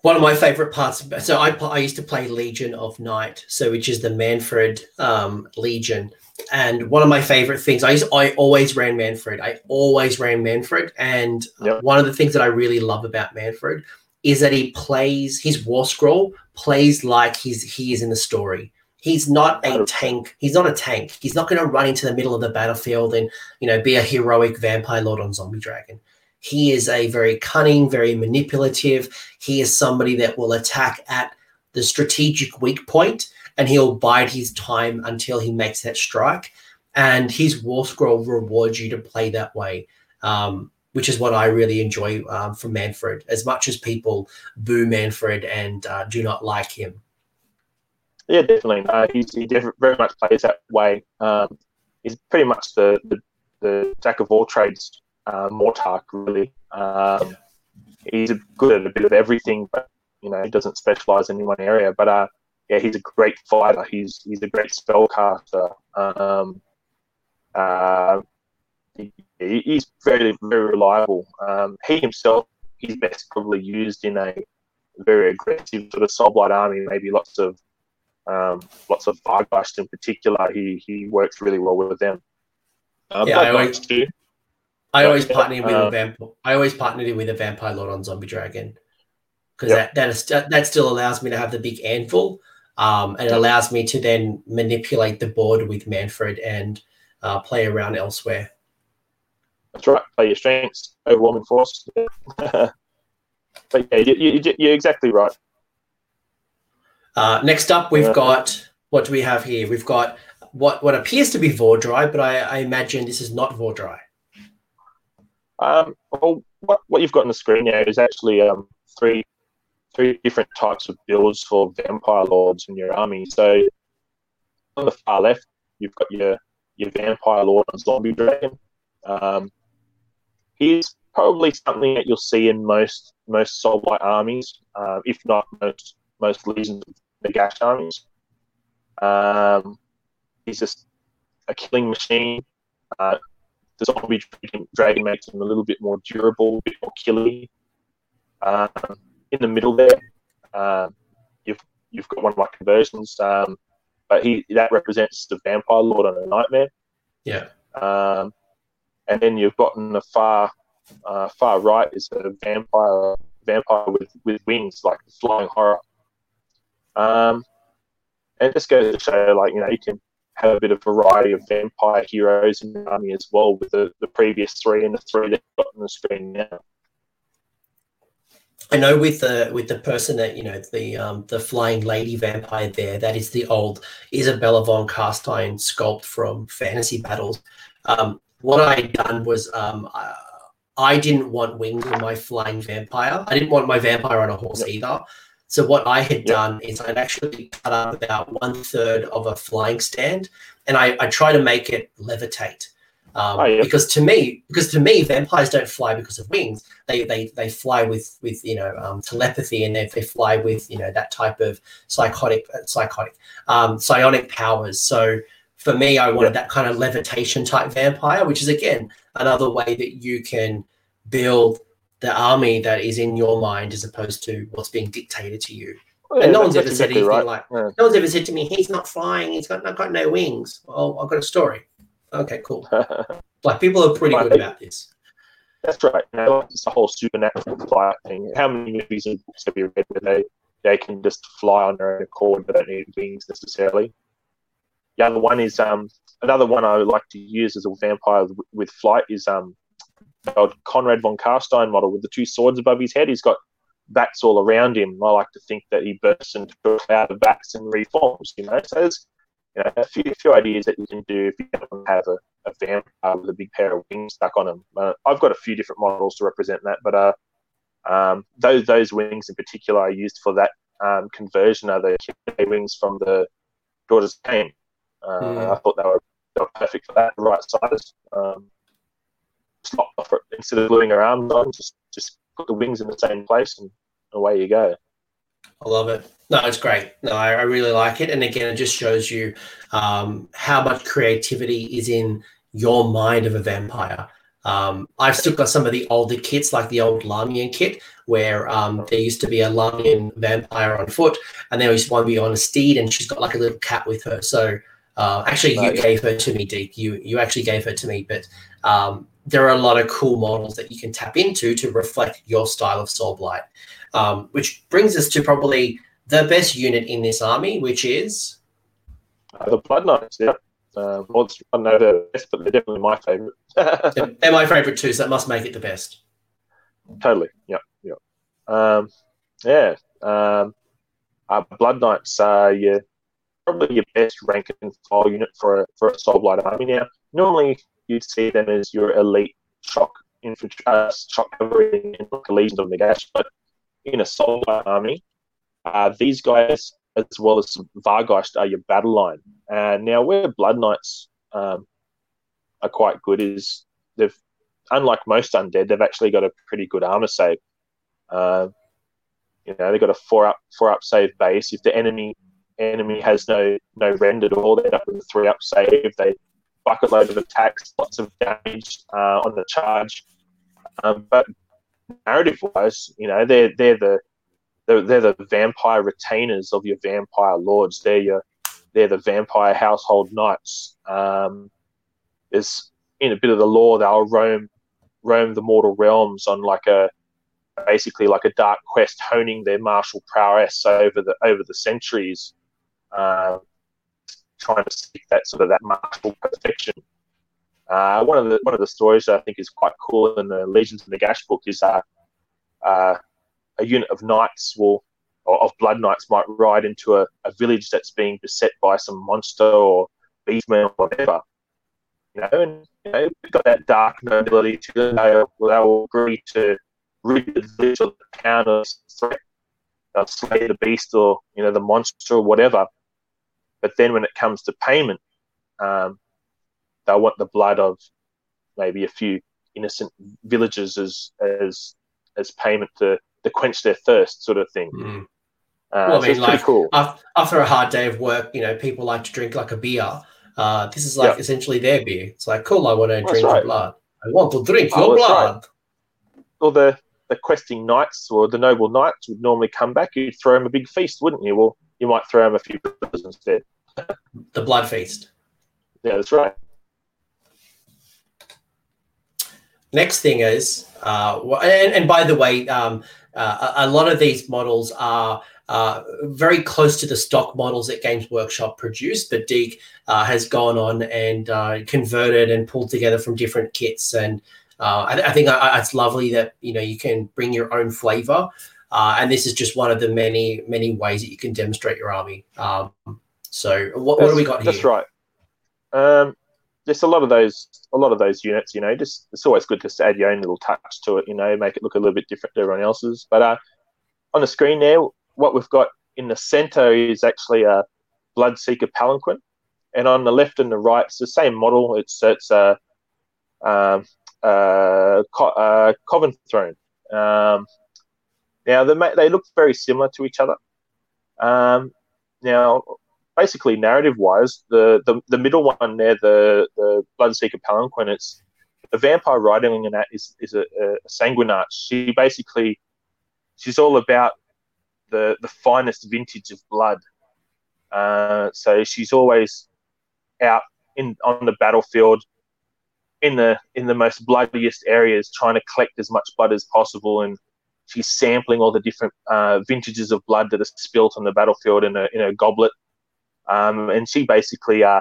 S1: One of my favorite parts. So I, I used to play Legion of Night, so which is the Mannfred um, Legion, and one of my favorite things, I used, I always ran Mannfred. I always ran Mannfred, and yep. one of the things that I really love about Mannfred is that he plays his war scroll plays like he's he is in the story. He's not a tank. He's not a tank. He's not going to run into the middle of the battlefield and you know be a heroic vampire lord on zombie dragon. he is a very cunning, very manipulative. He is somebody that will attack at the strategic weak point and he'll bide his time until he makes that strike. And his War Scroll rewards you to play that way, um, which is what I really enjoy um, from Mannfred. as much as people boo Mannfred and uh, do not like him.
S2: Yeah, definitely. Uh, he's, he very much plays that way. Um, he's pretty much the, the, the jack of all trades, uh, Mortarch, really. Um, he's good at a bit of everything, but you know he doesn't specialize in one area. But uh, yeah, he's a great fighter. He's he's a great spellcaster. Um, uh, he, he's very very reliable. Um, he himself, he's best probably used in a very aggressive sort of Soulblight army. Maybe lots of um, lots of Vargheist in particular. He he works really well with them.
S1: Uh, yeah, I always, too. I always partner with a vampire. I always partnered him with a vampire lord on Zombie Dragon because yep. that that, is, that still allows me to have the big anvil, um, and it allows me to then manipulate the board with Mannfred and uh, play around elsewhere.
S2: That's right. Play your strengths, overwhelming force. but yeah, you, you, you're exactly right.
S1: Uh, next up, we've yeah. got what do we have here? We've got what what appears to be Vhordrai, but I, I imagine this is not Vhordrai.
S2: Um, well, what, what you've got on the screen now is actually um, three three different types of builds for vampire lords in your army. So on the far left, you've got your your vampire lord and zombie dragon. Um, he's probably something that you'll see in most most Soulblight armies, uh, if not most most legions of Nagash armies. Um, he's just a killing machine. Uh, the zombie dragon makes him a little bit more durable, a bit more killy. Um, in the middle there, um, you've you've got one of my conversions, um, but he that represents the vampire lord on a nightmare.
S1: Yeah.
S2: Um, and then you've got in the far uh, far right is a vampire vampire with, with wings like flying horror. Um, and it just goes to show, like you know, you can have a bit of variety of vampire heroes in the army as well with the, the previous three and the three that got on the screen now.
S1: I know with the with the person that you know the um, the flying lady vampire there, that is the old Isabella von Carstein sculpt from Fantasy Battles. Um, what I done was um, I, I, didn't want wings on my flying vampire. I didn't want my vampire on a horse either. So what I had done is I'd actually cut up about one third of a flying stand, and I, I try to make it levitate. Um, oh, yeah. Because to me, because to me, vampires don't fly because of wings. They they they fly with with you know um, telepathy, and they, they fly with you know that type of psychotic uh, psychotic um, psionic powers. So for me, I wanted yeah. that kind of levitation type vampire, which is again another way that you can build the army that is in your mind as opposed to what's being dictated to you. Yeah, and no one's ever said anything right. like, yeah. no one's ever said to me, he's not flying, he's got, got no wings. Well, I've got a story. Okay, cool. like people are pretty good about this.
S2: That's right. You know, it's the whole supernatural fly thing. How many movies and books have you read where they, they can just fly on their own accord, they don't need wings necessarily? The other one is um another one I like to use as a vampire with flight is um old Konrad von Carstein model with the two swords above his head. He's got bats all around him. I like to think that he bursts into a cloud of bats and reforms. You know, so there's you know a few, a few ideas that you can do if you don't have a, a vampire with a big pair of wings stuck on him. Uh, I've got a few different models to represent that, but uh, um, those those wings in particular are used for that um, conversion are the wings from the Daughters Khaine. Uh, mm. I thought they were, they were perfect for that, the right size. Um, off instead of gluing her arms on, just just put the wings in the same place and away you go.
S1: I love it. No, it's great. No, I, I really like it. And again, it just shows you um, how much creativity is in your mind of a vampire. Um, I've still got some of the older kits, like the old Lahmian kit, where um, there used to be a Lahmian vampire on foot, and there used to be on a steed, and she's got like a little cat with her. So uh, actually, you gave her to me, Deke. You you actually gave her to me, but um, there are a lot of cool models that you can tap into to reflect your style of Soulblight. Um, which brings us to probably the best unit in this army, which is
S2: uh, the Blood Knights. Yeah, uh, well, I know the best, but they're definitely my favorite.
S1: they're my favorite too, so that must make it the best.
S2: totally. Yeah, yeah, um, yeah. Um, uh, Blood Knights are your probably your best rank and file unit for a, for a Soul Blight army. Now, normally you'd see them as your elite shock infantry, uh, shock cavalry, and like a Legion of Nagash, but in a Blight army, uh, these guys as well as Vargheist are your battle line. And now where Blood Knights um, are quite good is they've, unlike most undead, they've actually got a pretty good armor save. Uh, you know, they've got a four up four up save base. If the enemy enemy has no no rend at all, they end up with a three up save. They bucket load of attacks, lots of damage uh, on the charge. Um, but narrative wise, you know, they're they're the they're, they're the vampire retainers of your vampire lords. They're your they're the vampire household knights. Um, there's in a bit of the lore they'll roam roam the mortal realms on like a basically like a dark quest, honing their martial prowess over the over the centuries, uh, trying to seek that sort of that martial perfection. Uh, one of the one of the stories that I think is quite cool in the Legions of Nagash book is uh, uh, a unit of knights will or of blood knights might ride into a, a village that's being beset by some monster or beastman or whatever. You know, and you know, we've got that dark nobility to them. They will agree to rid the village or the town of threat. They'll slay the beast or you know the monster or whatever. But then when it comes to payment, um, they'll want the blood of maybe a few innocent villagers as as as payment to to quench their thirst, sort of thing.
S1: Mm. Uh, well, I mean, so like cool. after a hard day of work, you know, people like to drink like a beer. Uh, this is like yep. essentially their beer. It's like, cool, I want to drink right. your blood. I want to drink oh, your blood.
S2: Right. Well, the, the questing knights or the noble knights would normally come back. You'd throw them a big feast, wouldn't you? Well, you might throw them a few brothers instead.
S1: The blood feast.
S2: Yeah, that's right.
S1: Next thing is, uh, and, and by the way, um, uh, a, lot of these models are uh, very close to the stock models that Games Workshop produced, but Deke uh, has gone on and uh, converted and pulled together from different kits. And uh, I, I, think it's lovely that you know you can bring your own flavor. Uh, and this is just one of the many many ways that you can demonstrate your army. Um, so what, what do we got
S2: here? That's right. Um, there's a lot of those a lot of those units, you know, just it's always good just to add your own little touch to it, you know, make it look a little bit different to everyone else's. But uh, on the screen there, what we've got in the center is actually a Bloodseeker Palanquin, and on the left and the right, it's the same model. It's it's a um, uh, uh, Coven Throne. Um, now they they look very similar to each other. Um, now basically narrative wise, the, the the middle one there, the the Bloodseeker Palanquin, it's the vampire riding in that is is a, a sanguinarch. She basically she's all about the the finest vintage of blood. Uh, so she's always out in on the battlefield in the in the most bloodiest areas, trying to collect as much blood as possible, and she's sampling all the different uh, vintages of blood that are spilt on the battlefield in a in a goblet um, and she basically uh,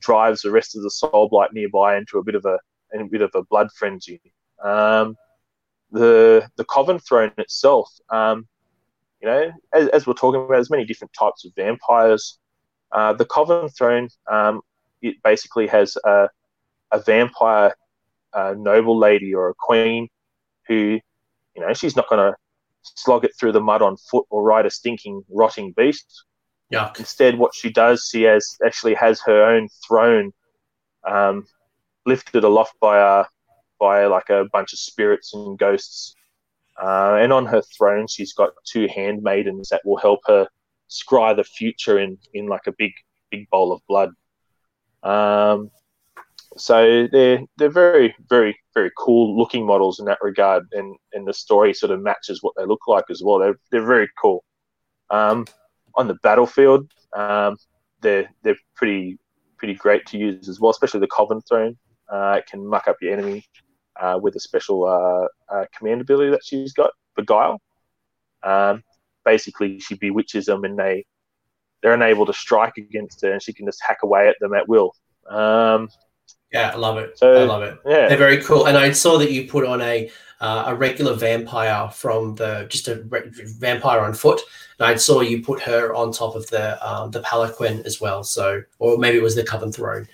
S2: drives the rest of the soul blight nearby into a bit of a, a bit of a blood frenzy. Um, the the coven throne itself, um, you know, as, as, we're talking about, there's many different types of vampires. Uh, the coven throne, um, it basically has a, a vampire uh, noble lady or a queen who, you know, she's not going to slog it through the mud on foot or ride a stinking, rotting beast.
S1: Yuck.
S2: Instead, what she does, she has actually has her own throne um, lifted aloft by a by like a bunch of spirits and ghosts. Uh, and on her throne, she's got two handmaidens that will help her scry the future in in like a big big bowl of blood. Um, so they're they're very very very cool looking models in that regard, and and the story sort of matches what they look like as well. They're they're very cool. Um, on the battlefield, um, they're they're pretty pretty great to use as well, especially the Coven Throne. Uh, it can muck up your enemy uh, with a special uh, uh, command ability that she's got, Beguile. Um, basically, she bewitches them and they they're unable to strike against her, and she can just hack away at them at will. Um,
S1: Yeah, I love it. So, I love it. Yeah, they're very cool. And I saw that you put on a uh, a regular vampire from the just a re- vampire on foot, and I saw you put her on top of the um, the palanquin as well. So, or maybe it was the coven throne.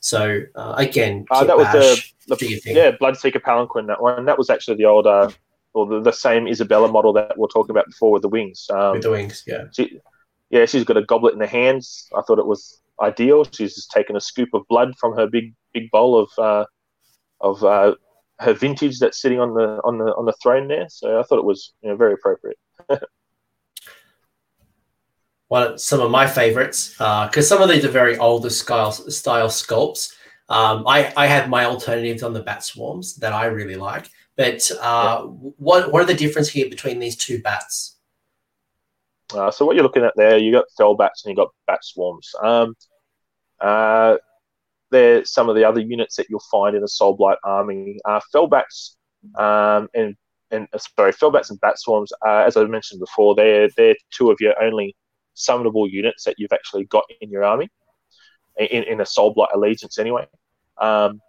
S1: So uh, again,
S2: uh, that was the, the yeah Bloodseeker palanquin. That one that was actually the older or the, the same Isabella model that we are talking about before with the wings.
S1: Um, with the wings, yeah.
S2: She, yeah, she's got a goblet in her hands. I thought it was ideal. She's just taken a scoop of blood from her big big bowl of uh, of uh, her vintage that's sitting on the on the on the throne there. So I thought it was you know, very appropriate.
S1: One some of my favorites because uh, some of these are very older style style sculpts. Um, I I have my alternatives on the bat swarms that I really like. But uh, what what are the difference here between these two bats?
S2: Uh, so what you're looking at there, you got fell bats and you got bat swarms. Um, uh, they're some of the other units that you'll find in a Soul Blight army. Uh, Fellbats um, and and uh, sorry, Fellbats and Bat Swarms, uh, as I mentioned before, they're they're two of your only summonable units that you've actually got in your army, in, in a Soul Blight allegiance anyway. Um,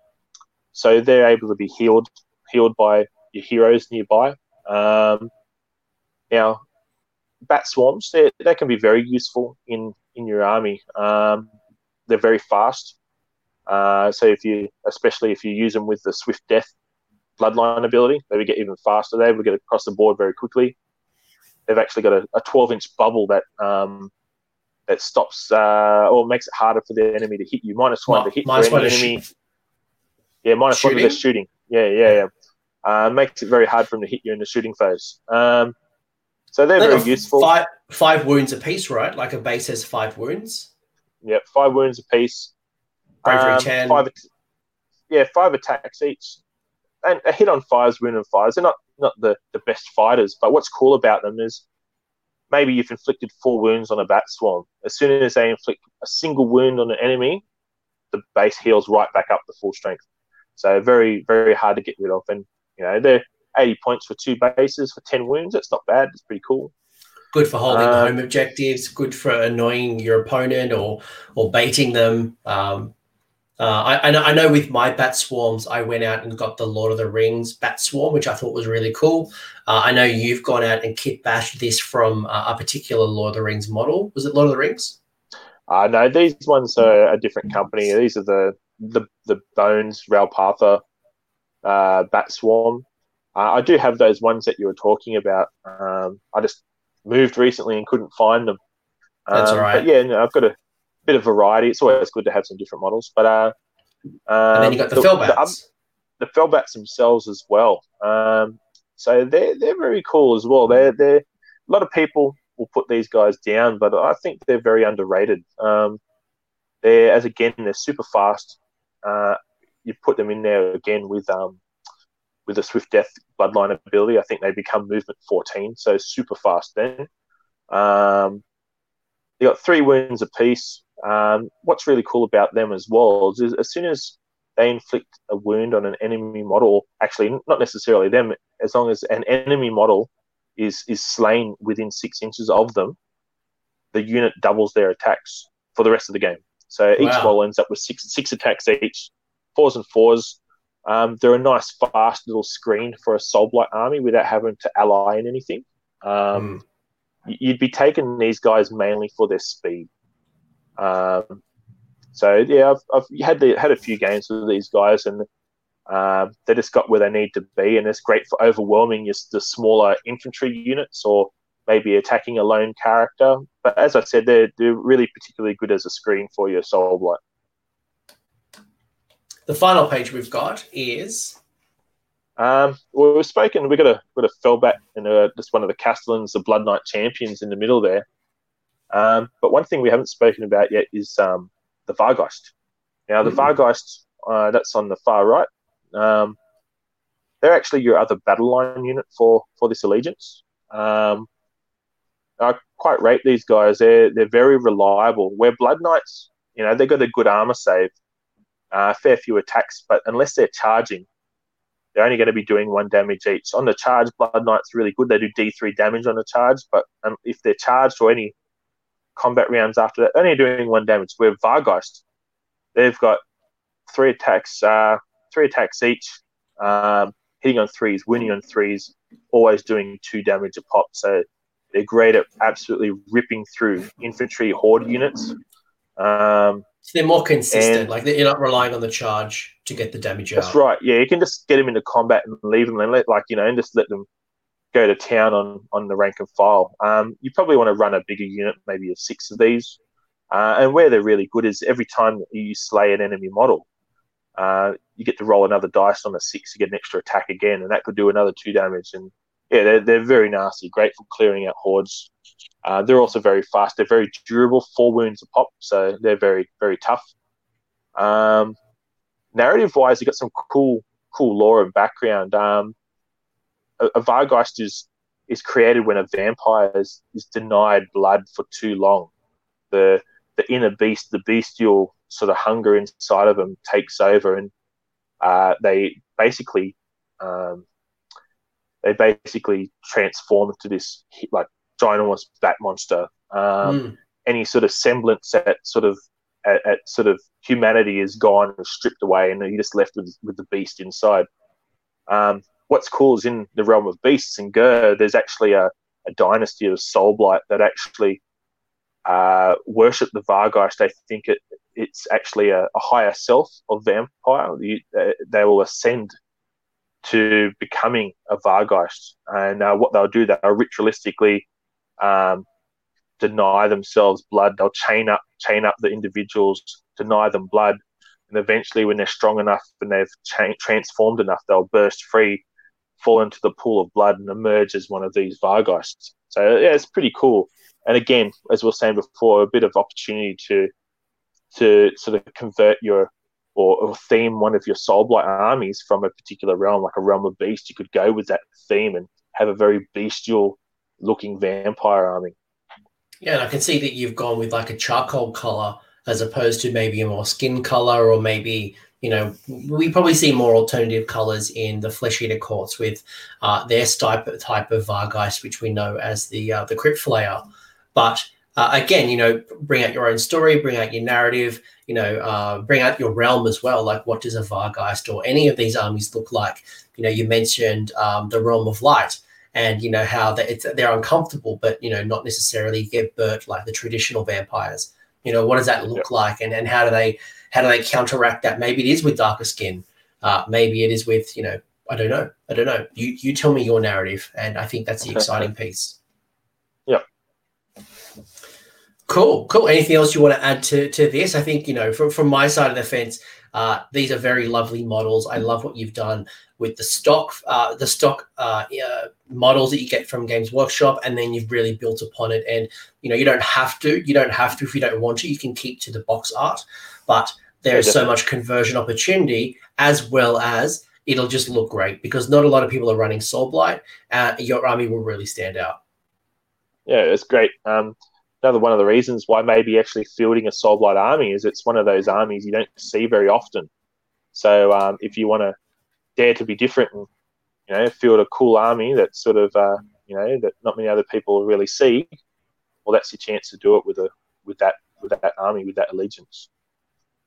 S2: so they're able to be healed healed by your heroes nearby. Um, now, Bat Swarms, they they can be very useful in in your army. Um, they're very fast. Uh, so if you, especially if you use them with the Swift Death bloodline ability, they would get even faster. They would get across the board very quickly. They've actually got a, a 12 inch bubble that um, that stops uh, or makes it harder for the enemy to hit you. Minus one to hit minus any enemy. Sh- yeah, minus shooting? one to the shooting. Yeah, yeah, yeah. Uh, makes it very hard for them to hit you in the shooting phase. Um, so they're, they're very useful.
S1: Five, five wounds apiece, right? Like a base has five wounds.
S2: Yeah, five wounds apiece.
S1: Bravery um, 10.
S2: Five, yeah, five attacks each. And a hit on fires, wound on fires. They're not, not the, the best fighters, but what's cool about them is maybe you've inflicted four wounds on a bat swarm. As soon as they inflict a single wound on an enemy, the base heals right back up to full strength. So very, very hard to get rid of. And, you know, they're 80 points for two bases for 10 wounds. That's not bad. It's pretty cool.
S1: Good for holding um, home objectives. Good for annoying your opponent or or baiting them. Um, uh, I, I, know, I know with my bat swarms, I went out and got the Lord of the Rings bat swarm, which I thought was really cool. Uh, I know you've gone out and kit bashed this from uh, a particular Lord of the Rings model. Was it Lord of the Rings?
S2: Uh, no, these ones are a different company. These are the the, the Bones Ral-Partha uh, bat swarm. Uh, I do have those ones that you were talking about. Um, I just moved recently and couldn't find them.
S1: Um, That's all right.
S2: But yeah, no, I've got a bit of variety. It's always good to have some different models. But uh,
S1: um, and then you got the, the Fellbats.
S2: The, the Fellbats themselves as well. Um, so they're they're very cool as well. They're they're a lot of people will put these guys down, but I think they're very underrated. Um, they're as again they're super fast. Uh, you put them in there again with um, with a swift death bloodline ability. I think they become movement 14, so super fast then. Um, they got three wounds apiece. Um, what's really cool about them as well is as soon as they inflict a wound on an enemy model, actually not necessarily them, as long as an enemy model is is slain within six inches of them, the unit doubles their attacks for the rest of the game. So each wow. model ends up with six six attacks each, fours and fours. Um, they're a nice, fast little screen for a Soul Blight army without having to ally in anything. Um, mm. You'd be taking these guys mainly for their speed. Um, so yeah, I've, I've had the, had a few games with these guys, and uh, they just got where they need to be, and it's great for overwhelming just the smaller infantry units or maybe attacking a lone character. But as I said, they're they're really particularly good as a screen for your soul blight.
S1: The final page we've got is.
S2: Um, well, we've spoken. We've got a got a Fellbat and a, just one of the Castellans, the Blood Knight champions, in the middle there. Um, but one thing we haven't spoken about yet is um, the Vargheist. Now, the mm. Vargheist, uh, that's on the far right. Um, they're actually your other battle line unit for, for this allegiance. Um, I quite rate these guys. They're, they're very reliable. Where Blood Knights, you know, they've got a good armor save, uh, fair few attacks, but unless they're charging, they're only going to be doing one damage each. On the charge, Blood Knight's really good. They do D3 damage on the charge, but um, if they're charged or any combat rounds after that, only doing one damage. Where Vargheist, they've got three attacks, uh, three attacks each, um, hitting on threes, winning on threes, always doing two damage a pop. So they're great at absolutely ripping through infantry horde units. Um,
S1: so they're more consistent. like you're not relying on the charge to get the damage
S2: that's out. That's right. Yeah, you can just get them into combat and leave them and let like you know and just let them go to town on on the rank and file. Um, you probably want to run a bigger unit, maybe a six of these. Uh, and where they're really good is every time you slay an enemy model, uh, you get to roll another dice on a six to get an extra attack again, and that could do another two damage. And yeah, they're, they're very nasty, great for clearing out hordes. Uh, they're also very fast. They're very durable, four wounds a pop, so they're very very tough. Um, narrative wise, you got some cool cool lore and background. Um, a, a Vargheist is is created when a vampire is, is denied blood for too long. The the inner beast, the bestial sort of hunger inside of them takes over, and uh, they basically um, they basically transform into this like ginormous bat monster. Um, mm. Any sort of semblance at sort of at, at, sort of humanity is gone and stripped away, and you're just left with with the beast inside. Um, what's cool is in the realm of beasts and Ghur, there's actually a, a dynasty of Soulblight that actually uh, worship the Vargheist. They think it, it's actually a, a higher self of vampire. You, uh, they will ascend to becoming a Vargheist. And uh, what they'll do, they'll ritualistically um, deny themselves blood. They'll chain up, chain up the individuals, deny them blood, and eventually, when they're strong enough and they've cha- transformed enough, they'll burst free, fall into the pool of blood, and emerge as one of these Vargheists. So yeah, it's pretty cool. And again, as we were saying before, a bit of opportunity to to sort of convert your or, or theme one of your Soulblight armies from a particular realm, like a realm of beast. You could go with that theme and have a very bestial looking vampire army.
S1: Yeah, and I can see that you've gone with like a charcoal color as opposed to maybe a more skin color or maybe you know we probably see more alternative colors in the flesh eater courts with uh, their type type of vargheist which we know as the uh, the crypt flayer but uh, again, you know, bring out your own story, bring out your narrative, you know, uh, bring out your realm as well. Like, what does a Vargheist or any of these armies look like? You know, you mentioned um, the realm of light, and you know how they, they're uncomfortable, but you know, not necessarily get burnt like the traditional vampires. You know, what does that look like, and and how do they how do they counteract that? Maybe it is with darker skin. Uh, maybe it is with you know, I don't know, I don't know. You you tell me your narrative, and I think that's the exciting piece. Yeah. Cool, cool. Anything else you want to add to, to this? I think, you know, from, from my side of the fence, uh, these are very lovely models. I love what you've done with the stock, uh, the stock uh, uh, models that you get from Games Workshop, and then you've really built upon it. And you know, you don't have to. You don't have to if you don't want to. You can keep to the box art, but there is so much conversion opportunity as well as it'll just look great because not a lot of people are running Soulblight. Uh, your army will really stand out.
S2: Yeah, it's great. Um, another one of the reasons why maybe actually fielding a Soulblight army is it's one of those armies you don't see very often. So um, if you want to dare to be different and you know field a cool army that sort of uh, you know that not many other people really see, well, that's your chance to do it with a with that with that army with that allegiance.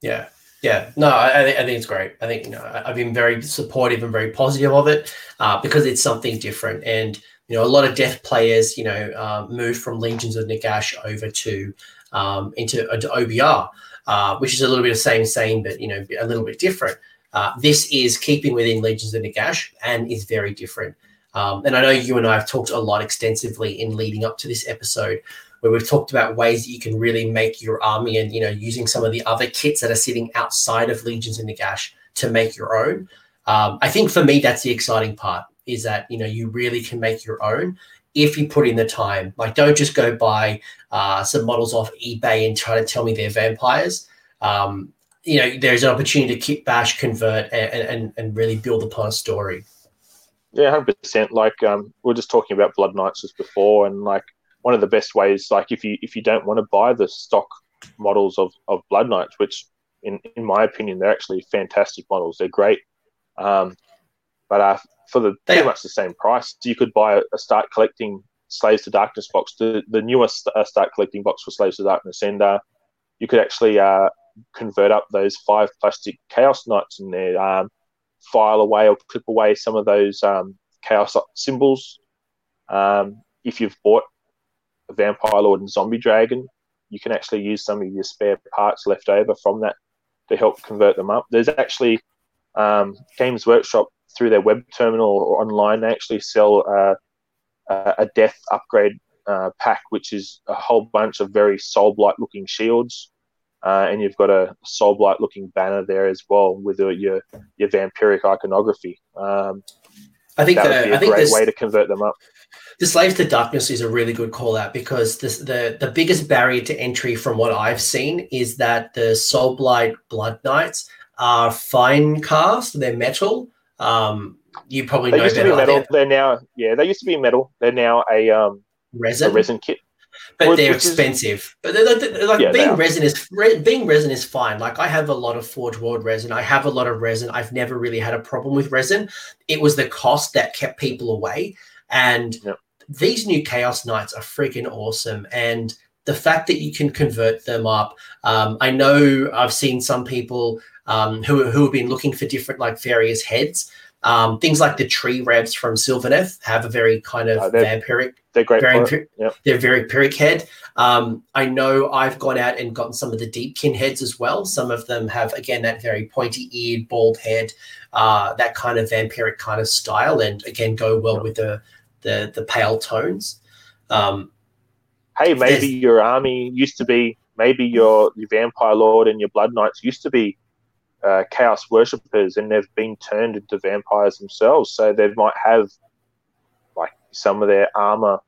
S1: Yeah, yeah, no, I, I, think it's great. I think you know I've been very supportive and very positive of it uh, because it's something different and you know, a lot of death players, you know, uh, moved from Legions of Nagash over to um, into, into OBR, uh, which is a little bit of same same, but you know, a little bit different. Uh, this is keeping within Legions of Nagash and is very different. Um, and I know you and I have talked a lot extensively in leading up to this episode, where we've talked about ways that you can really make your army and you know using some of the other kits that are sitting outside of Legions of Nagash to make your own. Um, I think for me that's the exciting part is that you know you really can make your own if you put in the time. Like, don't just go buy uh, some models off eBay and try to tell me they're vampires. Um, you know, there's an opportunity to kit bash, convert, and, and, and really build upon a story.
S2: Yeah, hundred percent. Like um, we are just talking about Blood Knights just before, and like one of the best ways, like if you if you don't want to buy the stock models of, of Blood Knights, which in in my opinion they're actually fantastic models. They're great. Um, but uh, for the pretty yeah. much the same price. You could buy a, a start collecting Slaves to Darkness box, the the newest uh, start collecting box for Slaves to Darkness, and uh, you could actually uh, convert up those five plastic chaos knights in there, um, file away or clip away some of those um, chaos symbols. Um, if you've bought vampire lord and zombie dragon, you can actually use some of your spare parts left over from that to help convert them up. There's actually um, Games Workshop through their web terminal or online. They actually sell uh, a death upgrade uh, pack, which is a whole bunch of very soul blight looking shields. Uh, and you've got a soul blight looking banner there as well with your your vampiric iconography. Um,
S1: I think
S2: that
S1: the,
S2: would be a great way to convert them up.
S1: The Slaves to Darkness is a really good call out because this, the the biggest barrier to entry from what I've seen is that the Soul Blight Blood Knights are fine cast, they're metal. Um, you probably
S2: They
S1: know
S2: used to be metal.
S1: They're
S2: now yeah. They used to be metal. They're now a um a
S1: resin,
S2: resin kit.
S1: but
S2: which-
S1: they're
S2: which is-
S1: expensive. But they're, they're- like
S2: Yeah,
S1: being resin is re, being resin is fine. Like I have a lot of Forge World resin. I have a lot of resin. I've never really had a problem with resin. It was the cost that kept people away. And
S2: Yep.
S1: these new Chaos Knights are freaking awesome. And the fact that you can convert them up, um, I know I've seen some people um, who who have been looking for different like various heads. Um, things like the tree revs from Sylvaneth have a very kind of
S2: Oh, they're
S1: vampiric
S2: They're great.
S1: very.
S2: Yep.
S1: they're very pyrrhic head. Um, I know I've gone out and gotten some of the deepkin heads as well. Some of them have again that very pointy eared, bald head, uh, that kind of vampiric kind of style, and again go well
S2: Yep.
S1: with the the the pale tones. Um,
S2: Hey, maybe your army used to be. Maybe your your vampire lord and your blood knights used to be uh, chaos worshippers, and they've been turned into vampires themselves. So they might have like some of their armor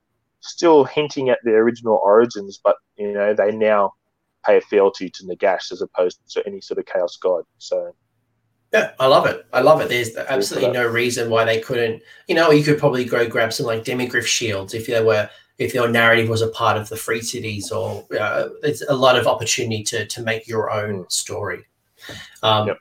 S2: still hinting at their original origins, but you know they now pay a fealty to Nagash as opposed to any sort of chaos god. So
S1: yeah, I love it. I love it. There's absolutely no reason why they couldn't. You know, you could probably go grab some like demigryph shields if there were if your narrative was a part of the free cities, or uh, there's a lot of opportunity to to make your own story. Um,
S2: Yep.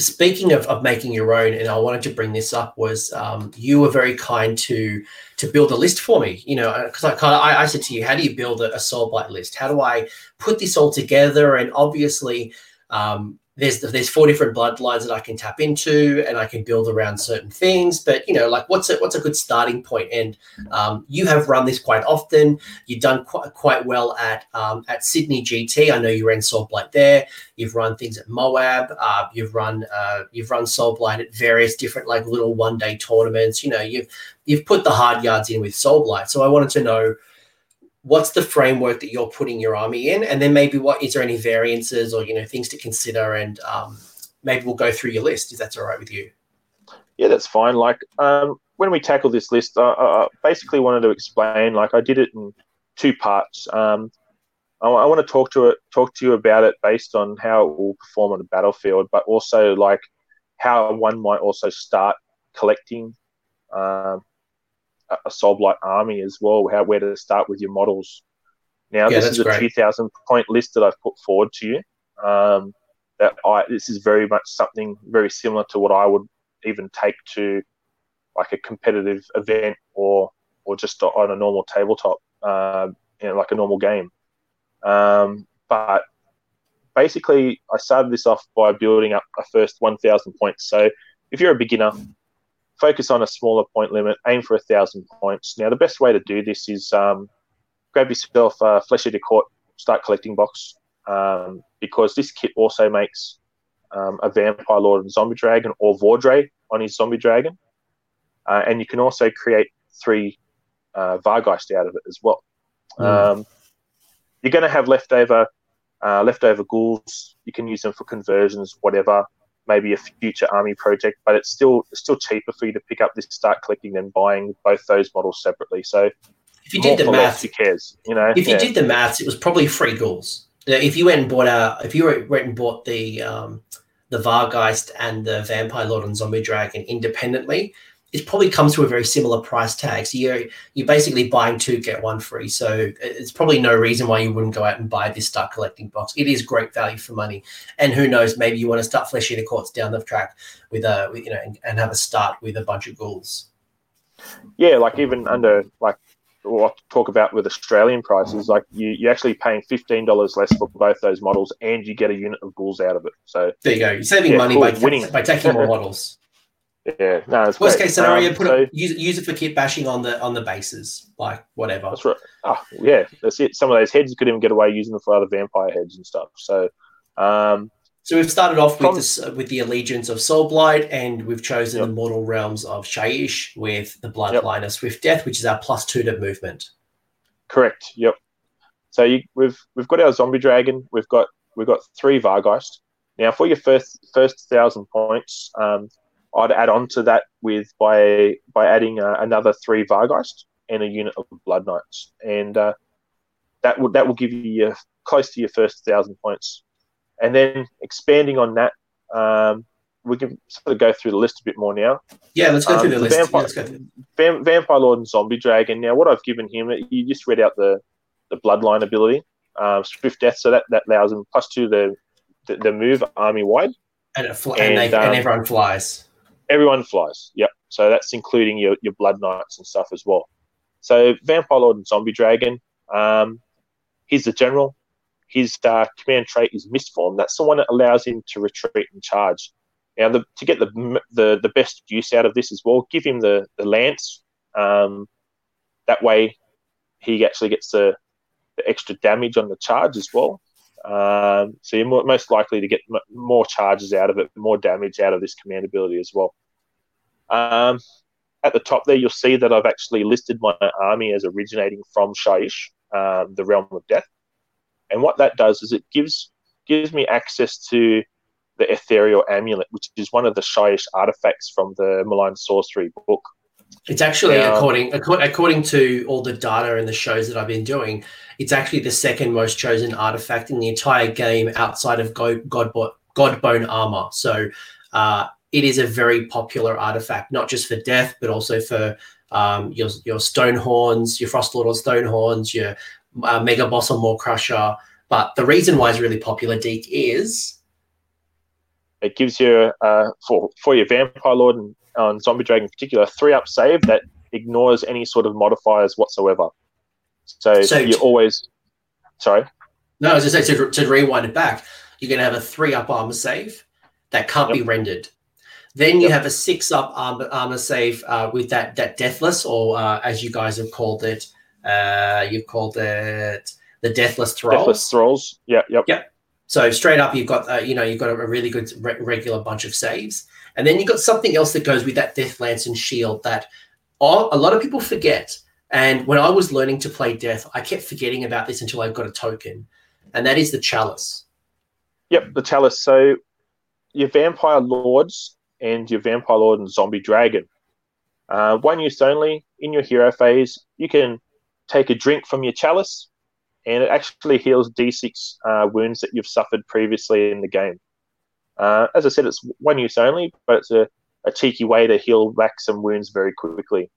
S1: Speaking of, of making your own, and I wanted to bring this up was um, you were very kind to to build a list for me. You know, because I kind of I, I said to you, how do you build a, a soul blight list? How do I put this all together? And obviously, um, there's there's four different bloodlines that I can tap into, and I can build around certain things. But you know, like what's a what's a good starting point? And um, you have run this quite often. You've done quite quite well at um, at Sydney GT. I know you ran Soul there. You've run things at Moab. Uh, you've run uh, you've run Soul Blight at various different like little one day tournaments. You know, you've you've put the hard yards in with Soul Blight. So I wanted to know what's the framework that you're putting your army in, and then maybe what is there any variances or you know things to consider, and um, maybe we'll go through your list if that's all right with you.
S2: yeah, that's fine. Like um, when we tackle this list, I, I basically wanted to explain. Like I did it in two parts. Um, I, I want to talk to it, talk to you about it based on how it will perform on the battlefield, but also like how one might also start collecting um, a, Soul Blight army as well. How where to start with your models. Now
S1: Yeah,
S2: this is a
S1: great.
S2: two thousand point list that I've put forward to you. Um, that I this is very much something very similar to what I would even take to like a competitive event or or just on a normal tabletop, uh, you know, like a normal game. Um, but basically, I started this off by building up a first 1,000 points. So if you're a beginner, focus on a smaller point limit, aim for a thousand points. Now, the best way to do this is um, grab yourself a Flesh Eater Court start collecting box um, because this kit also makes um, a Vampire Lord and Zombie Dragon or Vhordrai on his Zombie Dragon. Uh, and you can also create three uh, Vargheist out of it as well.
S1: Mm.
S2: Um, you're going to have leftover uh, leftover ghouls. You can use them for conversions, whatever. Maybe a future army project, but it's still it's still cheaper for you to pick up this, start collecting, than buying both those models separately. So
S1: If you did the math,
S2: who cares? You know,
S1: if you
S2: Yeah.
S1: did the maths, it was probably free ghouls. If you went and bought a, if you went and bought the um, the Vargheist and the Vampire Lord and Zombie Dragon independently, it probably comes to a very similar price tag. So you're you're basically buying two get one free. So it's probably no reason why you wouldn't go out and buy this start collecting box. It is great value for money. And who knows, maybe you want to start fleshing the courts down the track with a with, you know and, and have a start with a bunch of ghouls.
S2: yeah, like even under like what talk about with Australian prices, like you, you're actually paying fifteen dollars less for both those models, and you get a unit of ghouls out of it. So
S1: there you go. You're saving yeah, money cool. by winning by taking more models.
S2: Yeah, no, it's
S1: worst
S2: great.
S1: case scenario. Um, put so, it, use, use it for kit bashing on the on the bases, like whatever.
S2: That's right. Oh, yeah, that's it. Some of those heads you could even get away using them for other vampire heads and stuff. So, um,
S1: so we've started off with this, uh, with the allegiance of Soulblight, and we've chosen yep. the mortal realms of Shyish with the Bloodline yep. of Swift Death, which is our plus two to movement.
S2: Correct. Yep. So you, we've we've got our zombie dragon. We've got we've got three Vargheist. Now for your first first thousand points, um, I'd add on to that with by by adding uh, another three Vargheist and a unit of Blood Knights, and uh, that would that will give you your, close to your first thousand points and then expanding on that, um, we can sort of go through the list a bit more now.
S1: Yeah, let's go um, through the list. Vampire, yeah, through.
S2: Vam- Vampire Lord and Zombie Dragon. Now, what I've given him, you just read out the, the Bloodline ability, um, Swift Death, so that, that allows him plus two the, the, the move army wide.
S1: And, fl- and, and, they, um, and everyone flies.
S2: Everyone flies, yep. So that's including your, your Blood Knights and stuff as well. So Vampire Lord and Zombie Dragon, um, he's the general his uh, command trait is Mistform. That's the one that allows him to retreat and charge. Now, the, to get the, the the best use out of this as well, give him the, the lance. Um, that way, he actually gets the, the extra damage on the charge as well. Um, so you're more, most likely to get m- more charges out of it, more damage out of this command ability as well. Um, at the top there, you'll see that I've actually listed my army as originating from Shyish, um, the Realm of Death. And what that does is it gives gives me access to the ethereal amulet, which is one of the Shyish artifacts from the Malign Sorcery book.
S1: It's actually now, according according to all the data and the shows that I've been doing, it's actually the second most chosen artifact in the entire game outside of God, Godbo- Godbone armor. So uh, it is a very popular artifact, not just for death, but also for um, your your stone horns, your frost lord or stone horns, your uh, Mega Boss or Maw-Krusha. But the reason why it's really popular, Deke, is
S2: it gives you uh, for for your Vampire Lord and on Zombie Dragon in particular, three up save that ignores any sort of modifiers whatsoever. So, so you always sorry.
S1: No, as I was just saying to, to rewind it back, you're going to have a three up armor save that can't yep. be rendered. Then you yep. have a six up armor, armor save uh, with that that deathless, or uh, as you guys have called it, uh, you've called it the Deathless Thralls.
S2: Deathless Thralls. Yeah. Yep.
S1: Yep. So straight up, you've got uh, you know you've got a, really good re- regular bunch of saves, and then you've got something else that goes with that Death Lance and Shield that all, a lot of people forget. And when I was learning to play Death, I kept forgetting about this until I got a token, and that is the Chalice.
S2: Yep, the Chalice. So your Vampire Lords and your Vampire Lord and Zombie Dragon. Uh, one use only in your hero phase. You can take a drink from your chalice, and it actually heals d6 uh, wounds that you've suffered previously in the game. Uh, as I said, it's one use only, but it's a, a cheeky way to heal back some wounds very quickly.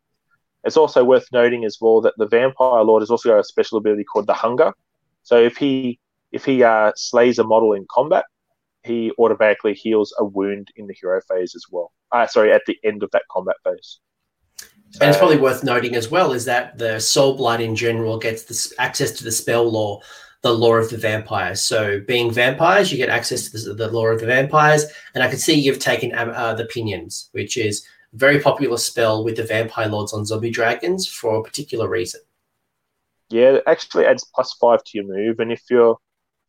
S2: It's also worth noting as well that the Vampire Lord has also got a special ability called the Hunger. So if he if he uh, slays a model in combat, he automatically heals a wound in the hero phase as well. Uh, sorry, at the end of that combat phase.
S1: And it's probably worth noting as well is that the soul blight in general gets this access to the spell lore, the lore of the vampires. So, being vampires, you get access to the, the lore of the vampires. And I can see you've taken um, uh, the Pinions, which is a very popular spell with the vampire lords on zombie dragons for a particular reason.
S2: Yeah, it actually adds plus five to your move. And if you're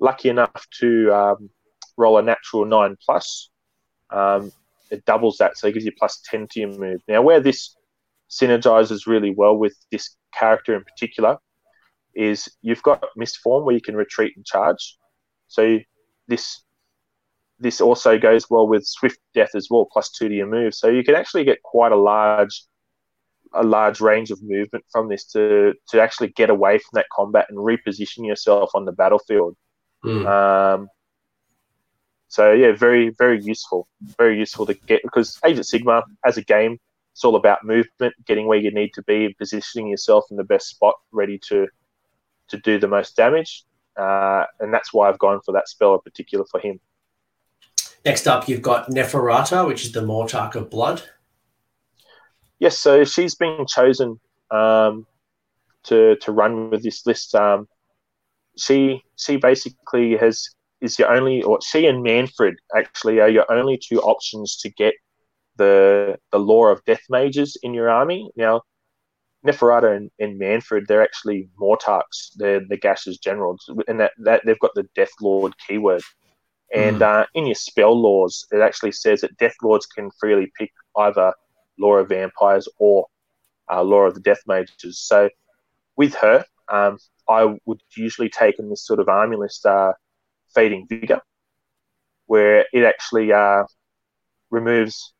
S2: lucky enough to um, roll a natural nine plus, um, it doubles that. So it gives you plus 10 to your move. Now, where this synergizes really well with this character in particular is you've got missed Mistform where you can retreat and charge. So this this also goes well with swift death as well, plus two to your move. So you can actually get quite a large a large range of movement from this to to actually get away from that combat and reposition yourself on the battlefield. Mm. Um, so yeah, very very useful, very useful to get because Age of Sigmar as a game it's all about movement, getting where you need to be, positioning yourself in the best spot, ready to to do the most damage. Uh, and that's why I've gone for that spell in particular for him.
S1: Next up, you've got Neferata, which is the Mortarch of Blood.
S2: Yes, so she's been chosen um, to to run with this list. Um, she she basically has is your only, or she and Mannfred actually are your only two options to get the the lore of death mages in your army. Now, Neferata and, and Mannfred, they're actually Mortarchs. They're Nagash's generals, and that, that they've got the Death Lord keyword. And mm. uh, in your spell lores, it actually says that Death Lords can freely pick either Lore of Vampires or uh, Lore of the Death Mages. So with her, um, I would usually take in this sort of army list uh, Fading Vigor, where it actually uh, removes,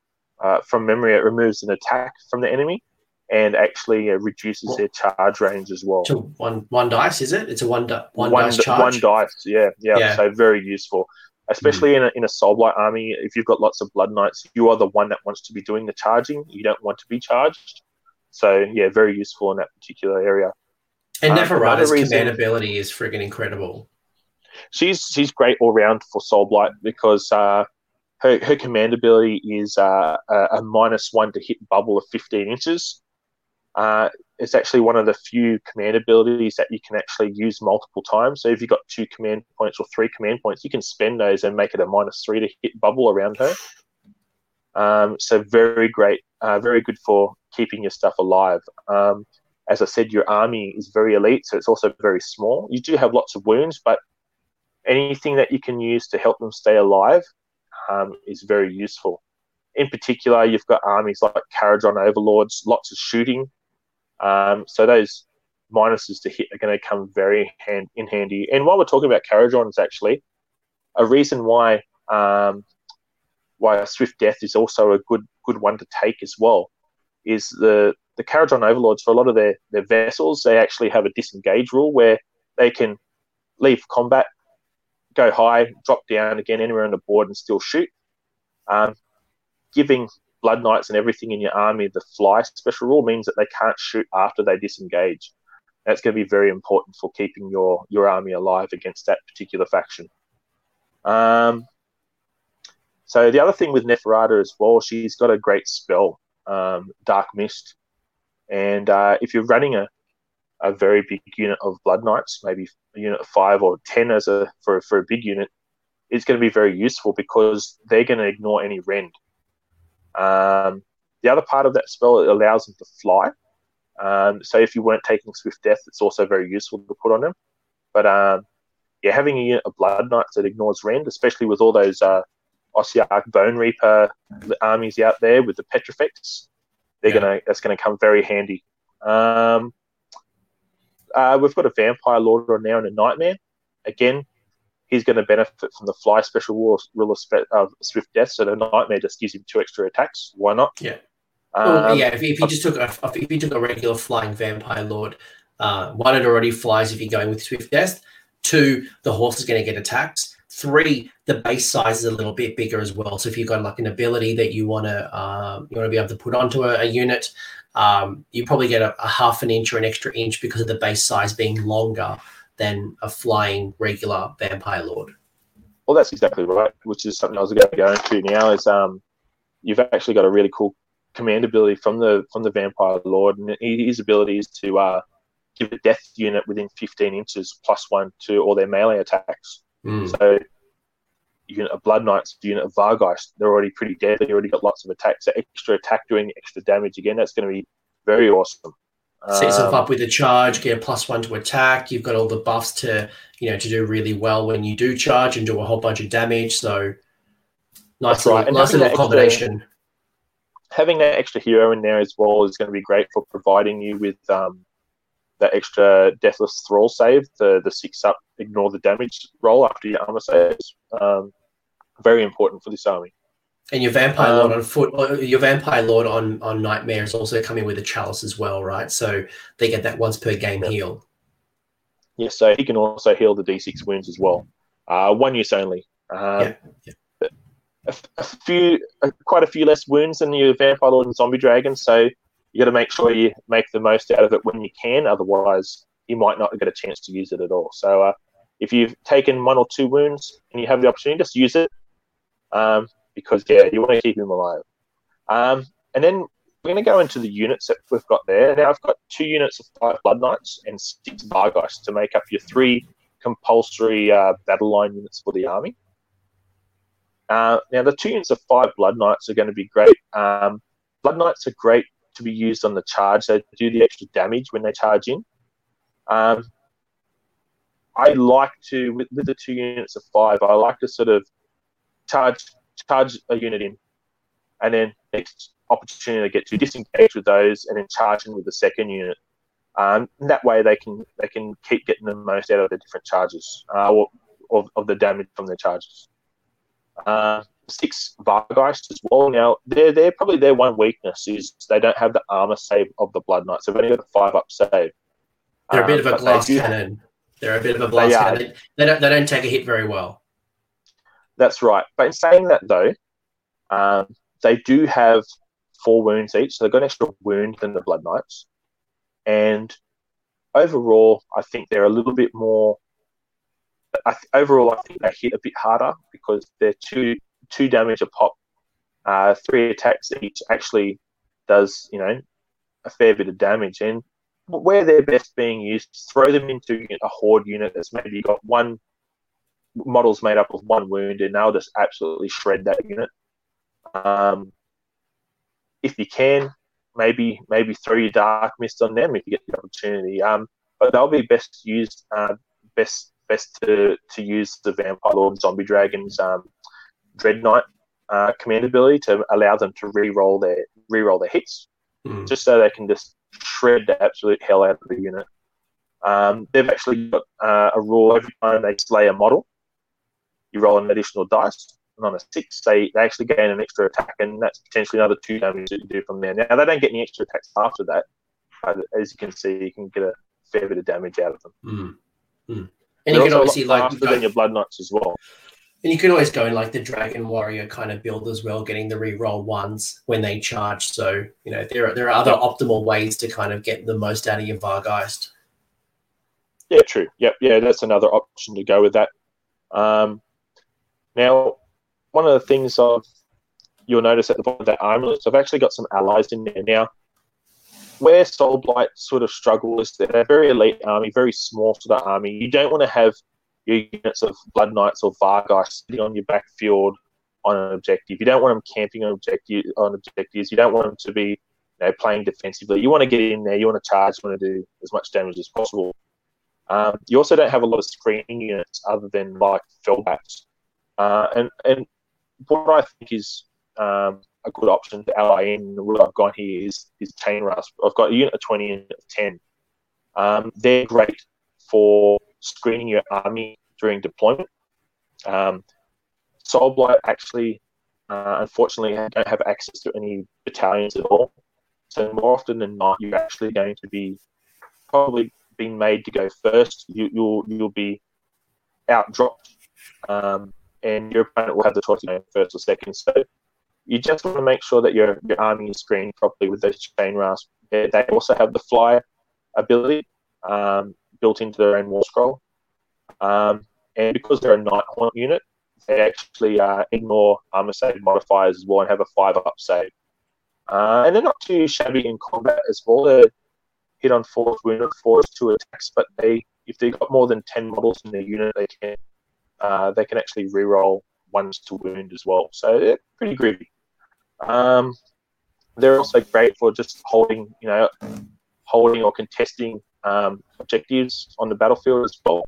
S2: uh, from memory, it removes an attack from the enemy and actually uh, reduces their charge range as well.
S1: To one one dice, is it? It's a one di- one, one dice charge.
S2: One dice, yeah, yeah, yeah. So very useful, especially mm. in a in a soul blight army. If you've got lots of blood knights, you are the one that wants to be doing the charging. You don't want to be charged. So yeah, very useful in that particular area.
S1: And um, Neferata's command ability is friggin' incredible.
S2: She's she's great all round for Soul Blight because uh, her her command ability is uh, a, a minus one to hit bubble of fifteen inches. Uh, it's actually one of the few command abilities that you can actually use multiple times. So if you've got two command points or three command points, you can spend those and make it a minus three to hit bubble around her. Um, so very great, uh, very good for keeping your stuff alive. Um, as I said, your army is very elite, so it's also very small. You do have lots of wounds, but anything that you can use to help them stay alive um, is very useful. In particular, you've got armies like Kharadron Overlords, lots of shooting, um, so those minuses to hit are going to come very hand in handy. And while we're talking about Kharadrons, actually, a reason why um, why Swift Death is also a good good one to take as well is the the Kharadron Overlords for a lot of their their vessels they actually have a disengage rule where they can leave combat, go high, drop down again anywhere on the board and still shoot. Um, giving Blood Knights and everything in your army, the fly special rule means that they can't shoot after they disengage. That's going to be very important for keeping your your army alive against that particular faction. Um, so the other thing with Neferata as well, she's got a great spell, um, Dark Mist, and uh, if you're running a a very big unit of Blood Knights, maybe a unit of five or ten as a for for a big unit, it's going to be very useful because they're going to ignore any rend. Um, the other part of that spell it allows them to fly. Um, so if you weren't taking Swift Death, it's also very useful to put on them. But um, yeah, having a unit of Blood Knights that ignores Rend, especially with all those uh, Ossiarch Bone Reaper armies out there with the Petrifex, they're yeah. gonna that's gonna come very handy. Um, uh, we've got a Vampire Lord on now and a Nightmare. Again, he's going to benefit from the fly special rule, rule of, spe- of swift death. So the nightmare just gives him two extra attacks. Why not?
S1: Yeah. Um, well, yeah. If, if you just took a if you took a regular flying vampire lord, uh, one it already flies if you're going with swift death. Two, the horse is going to get attacked. Three, the base size is a little bit bigger as well. So if you've got like an ability that you want to um, you want to be able to put onto a, a unit, um, you probably get a, a half an inch or an extra inch because of the base size being longer than a flying regular vampire lord.
S2: Well, that's exactly right. Which is something I was going to go into now. Is um, you've actually got a really cool command ability from the from the vampire lord, and his ability is to uh, give a death unit within 15 inches plus one to all their melee attacks. Mm. So unit of Blood Knights, unit of Vargheist, they're already pretty deadly, They already got lots of attacks. So extra attack doing extra damage again, that's going to be very awesome
S1: set yourself um, up with a charge, get a plus one to attack. You've got all the buffs to you know to do really well when you do charge and do a whole bunch of damage. So nice, little, right. nice little combination. Extra,
S2: having that extra hero in there as well is going to be great for providing you with um, that extra deathless thrall save, the the six up, ignore the damage roll after your armor saves. Um, very important for this army.
S1: And your vampire um, lord on foot, uh, your vampire lord on on nightmare is also coming with a chalice as well, right? So they get that once per game yeah. heal.
S2: Yes, so he can also heal the d6 wounds as well. Uh, one use only. Um, yeah. yeah. A, a, few, a, quite a few less wounds than your vampire lord and zombie dragon. So you got to make sure you make the most out of it when you can. Otherwise, you might not get a chance to use it at all. So uh, if you've taken one or two wounds and you have the opportunity, just use it. Um, because yeah, you want to keep him alive. Um, and then we're going to go into the units that we've got there. Now I've got two units of five Blood Knights and six Vargheist to make up your three compulsory uh, battle line units for the army. Uh, now the two units of five Blood Knights are going to be great. Um, Blood Knights are great to be used on the charge. They do the extra damage when they charge in. Um, I like to with, with the two units of five. I like to sort of charge charge a unit in, and then next opportunity to get to disengage with those, and then charge in with the second unit. Um, that way, they can they can keep getting the most out of the different charges uh, or, of, of the damage from their charges. Uh, six Vargheist as well. Now, they're, they're probably their one weakness is they don't have the armor save of the Blood Knights. They've only got a five up save.
S1: They're a bit um, of a glass cannon. They're a bit of a glass they cannon. They, they, don't, they don't take a hit very well.
S2: That's right. But in saying that, though, um, they do have four wounds each. So they've got an extra wound than the Blood Knights. And overall, I think they're a little bit more. I th- overall, I think they hit a bit harder because they're two two damage a pop. Uh, three attacks each actually does you know a fair bit of damage. And where they're best being used, throw them into a horde unit that's maybe got one models made up of one wound, and they'll just absolutely shred that unit. Um, if you can, maybe maybe throw your dark mist on them if you get the opportunity. Um, but they'll be best used, uh, best best to, to use the Vampire Lord Zombie Dragons um, Dread Knight uh, command ability to allow them to re-roll their re-roll their hits, mm. just so they can just shred the absolute hell out of the unit. Um, they've actually got uh, a rule every time they slay a model, you roll an additional dice, and on a six, they, they actually gain an extra attack, and that's potentially another two damage that you do from there. Now, they don't get any extra attacks after that. but as you can see, you can get a fair bit of damage out of them.
S1: Mm. Mm. And you can obviously like
S2: faster than your blood knights as well.
S1: And you can always go in like the Dragon Warrior kind of build as well, getting the re-roll ones when they charge. So, you know, there are, there are other optimal ways to kind of get the most out of your Vargheist.
S2: Yeah, true. Yep. Yeah, that's another option to go with that. Um, now, one of the things I've, you'll notice at the bottom of that armor list, I've actually got some allies in there. Now, where Soul Blight sort of struggle is they're a very elite army, very small sort of army. You don't want to have your units of Blood Knights or Vargas sitting on your backfield on an objective. You don't want them camping on objective on objectives. You don't want them to be you know, playing defensively. You want to get in there. You want to charge. You want to do as much damage as possible. Um, you also don't have a lot of screening units other than like Fell Bats. Uh, and and what I think is um, a good option to ally in what I've got here is is chain rasp. I've got a unit of twenty and ten. Um, they're great for screening your army during deployment. Um, Soulblight actually, uh, unfortunately, don't have access to any battalions at all. So more often than not, you're actually going to be probably being made to go first. You, will you'll, you'll be outdropped um, and your opponent will have the choice going first or second. So you just want to make sure that your, your army is screened properly with those chain rasp. They, also have the fly ability um, built into their own war scroll. Um, and because they're a night haunt unit, they actually uh, ignore armor save modifiers as well and have a five up save. Uh, and they're not too shabby in combat as well. They're hit on force, wounded force, two attacks, but they if they've got more than ten models in their unit, they can uh, they can actually re-roll ones to wound as well. So they're pretty groovy. Um, they're also great for just holding, you know, holding or contesting um, objectives on the battlefield as well.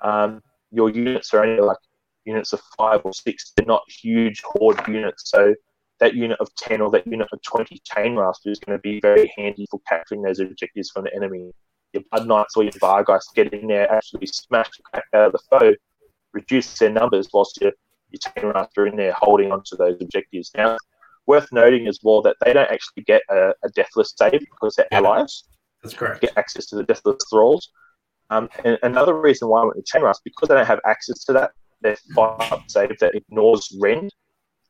S2: Um, your units are only like units of five or six. They're not huge horde units. So that unit of 10 or that unit of 20 chain rasp is going to be very handy for capturing those objectives from the enemy. Your Blood Knights or your Vargheist get in there, actually smash the crap out of the foe, reduce their numbers whilst your, your rasp are in there holding onto those objectives. Now, worth noting as well that they don't actually get a, a deathless save because they're allies.
S1: That's correct.
S2: Get access to the deathless thralls. Um, and another reason why I went with chain rasp because they don't have access to that, their five save that ignores rend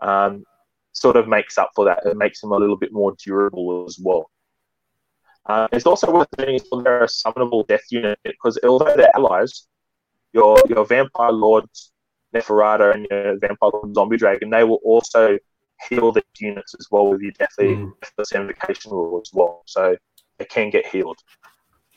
S2: um, sort of makes up for that. It makes them a little bit more durable as well. Uh, it's also worth noting they're a summonable death unit because although they're allies, your your vampire lords Neferata and your vampire lord zombie dragon, they will also heal the units as well with your deathly mm. deathless invocation rule as well. So they can get healed.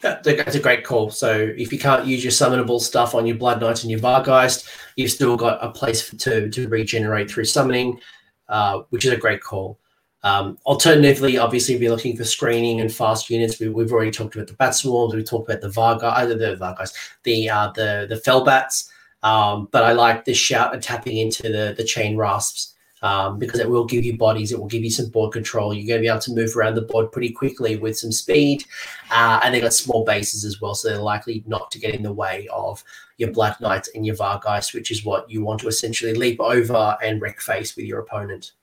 S1: That's a great call. So if you can't use your summonable stuff on your Blood Knights and your Vargheist, you've still got a place to, to regenerate through summoning, uh, which is a great call. Um, alternatively, obviously, if you're looking for screening and fast units, we, have already talked about the Bat Swarms, we talked about the Vargheist, uh, the Vargas, the uh, the the Felbats. Um, but I like the shout and tapping into the the chain rasps um, because it will give you bodies, it will give you some board control. You're going to be able to move around the board pretty quickly with some speed, uh, and they've got small bases as well, so they're likely not to get in the way of your Black Knights and your Vargas, which is what you want to essentially leap over and wreck face with your opponent.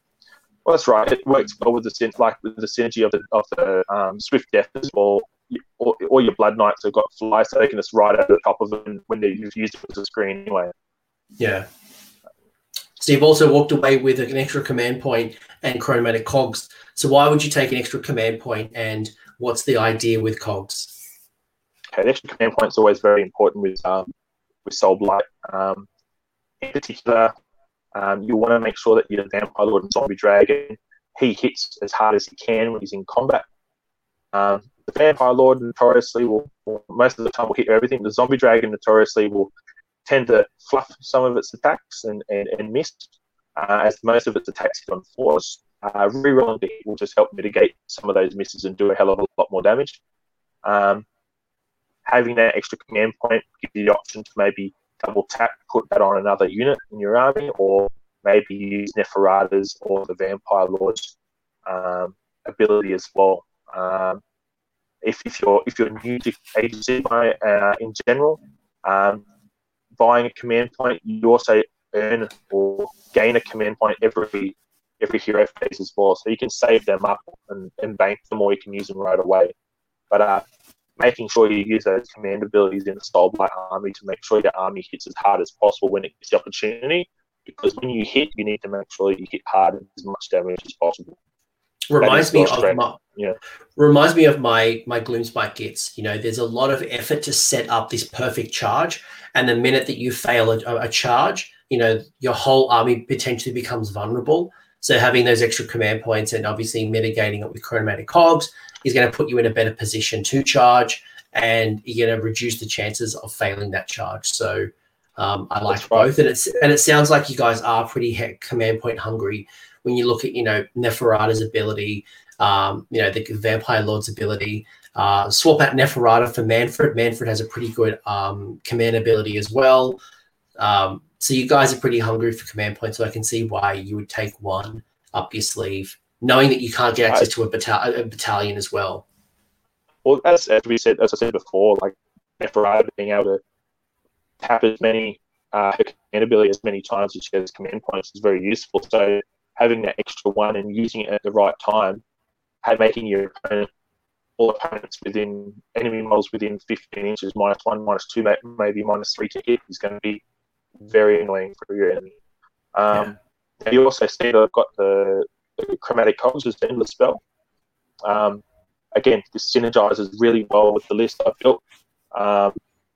S2: Well, that's right. It works well with the like with the synergy of the of the um, Swift Death as well. All, your Blood Knights have got fly, so they can just ride over the top of them when you've used it as a screen anyway.
S1: Yeah, so you've also walked away with an extra command point and chronomantic cogs. So why would you take an extra command point and what's the idea with cogs?
S2: Okay, the extra command point is always very important with um, with Soul Blight. Um, in particular, um, you want to make sure that your Vampire Lord and Zombie Dragon he hits as hard as he can when he's in combat. Um, the Vampire Lord notoriously will, will, most of the time will hit everything. The Zombie Dragon notoriously will tend to fluff some of its attacks and, and, and miss, uh, as most of its attacks hit on force. Uh, rerolling the will just help mitigate some of those misses and do a hell of a lot more damage. Um, having that extra command point gives you the option to maybe double tap, put that on another unit in your army, or maybe use Neferata's or the Vampire Lord's um, ability as well. Um, if, if you're if you're new to Age of uh, in general, um, buying a command point, you also earn or gain a command point every every hero phase as well. So you can save them up and, and bank them, or you can use them right away. But uh, making sure you use those command abilities in the Soul Blight army to make sure your army hits as hard as possible when it gets the opportunity. Because when you hit, you need to make sure you hit hard and as much damage as possible
S1: reminds me of my, yeah. reminds me of my my Gloomspite Gitz. You know, there's a lot of effort to set up this perfect charge, and the minute that you fail a, a charge, you know, your whole army potentially becomes vulnerable. So having those extra command points and obviously mitigating it with chronomantic cogs is going to put you in a better position to charge, and you're going to reduce the chances of failing that charge. So. Um, I like both, and it's and it sounds like you guys are pretty command point hungry when you look at you know Neferata's ability, um, you know the Vampire Lord's ability. Uh, swap out Neferata for Mannfred. Mannfred has a pretty good um, command ability as well. Um, so you guys are pretty hungry for command points, so I can see why you would take one up your sleeve, knowing that you can't get access to a, a battalion as well.
S2: Well, as, as we said, as I said before, like Neferata being able to tap as many uh, her command ability as many times as she has command points is very useful. So having that extra one and using it at the right time, making your opponent, all opponents within enemy models within 15 inches, minus one, minus two, maybe minus three to hit is going to be very annoying for your enemy. Um, yeah. You also see that I've got the, the chronomantic cogs as the endless spell. Um, again, this synergizes really well with the list I've built. Um,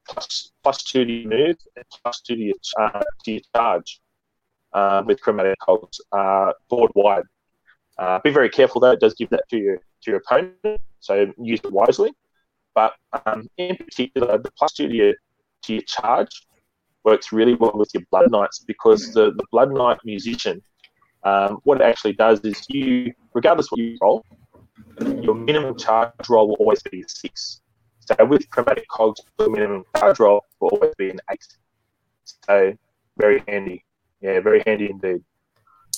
S2: plus, plus two to your move and plus two to your, uh, to your charge uh, with chronomantic cogs uh, board wide. Uh, be very careful though; it does give that to your to your opponent, so use it wisely. But um, in particular, the plus two to your to your charge works really well with your Blood Knights because the, the Blood Knight musician, um, what it actually does is you, regardless what you roll, your minimum charge roll will always be a six. So with chronomantic cogs, the minimum charge roll will always be an eight. So very handy yeah, very handy indeed.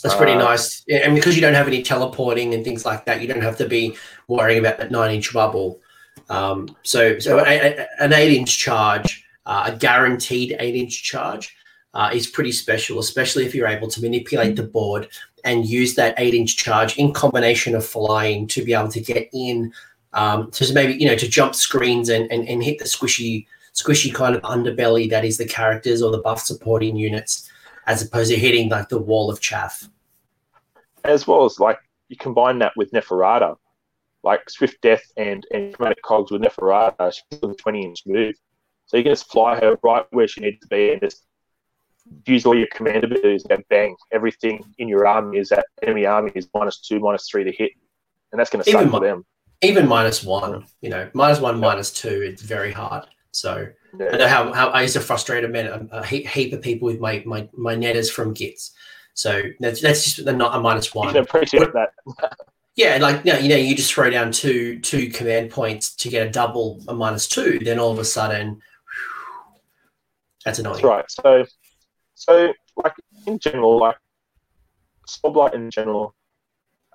S1: That's pretty uh, nice. And because you don't have any teleporting and things like that, you don't have to be worrying about that nine inch bubble. Um, so, so an eight inch charge, a guaranteed eight inch charge, uh, is pretty special, especially if you're able to manipulate the board and use that eight inch charge in combination of flying to be able to get in, um, to maybe you know to jump screens and, and and hit the squishy squishy kind of underbelly that is the characters or the buff supporting units as opposed to hitting like the wall of chaff.
S2: As well as like you combine that with Neferata, like Swift Death and and Chronomantic Cogs with Neferata, she's a 20 inch move. So you can just fly her right where she needs to be and just use all your command abilities and bang, everything in your army is that enemy army is minus two, minus three to hit, and that's going to suck for them.
S1: Even minus one, you know, minus one, yeah. minus two, it's very hard. So yeah. I know how, how I used to frustrate a, man, a, a heap of people with my my my netters from Gits. So that's that's just not a minus one.
S2: You appreciate that.
S1: yeah, like you know, you know, you just throw down two two command points to get a double a minus two, then all of a sudden, that's annoying.
S2: That's right. So, so like in general, like Soulblight in general,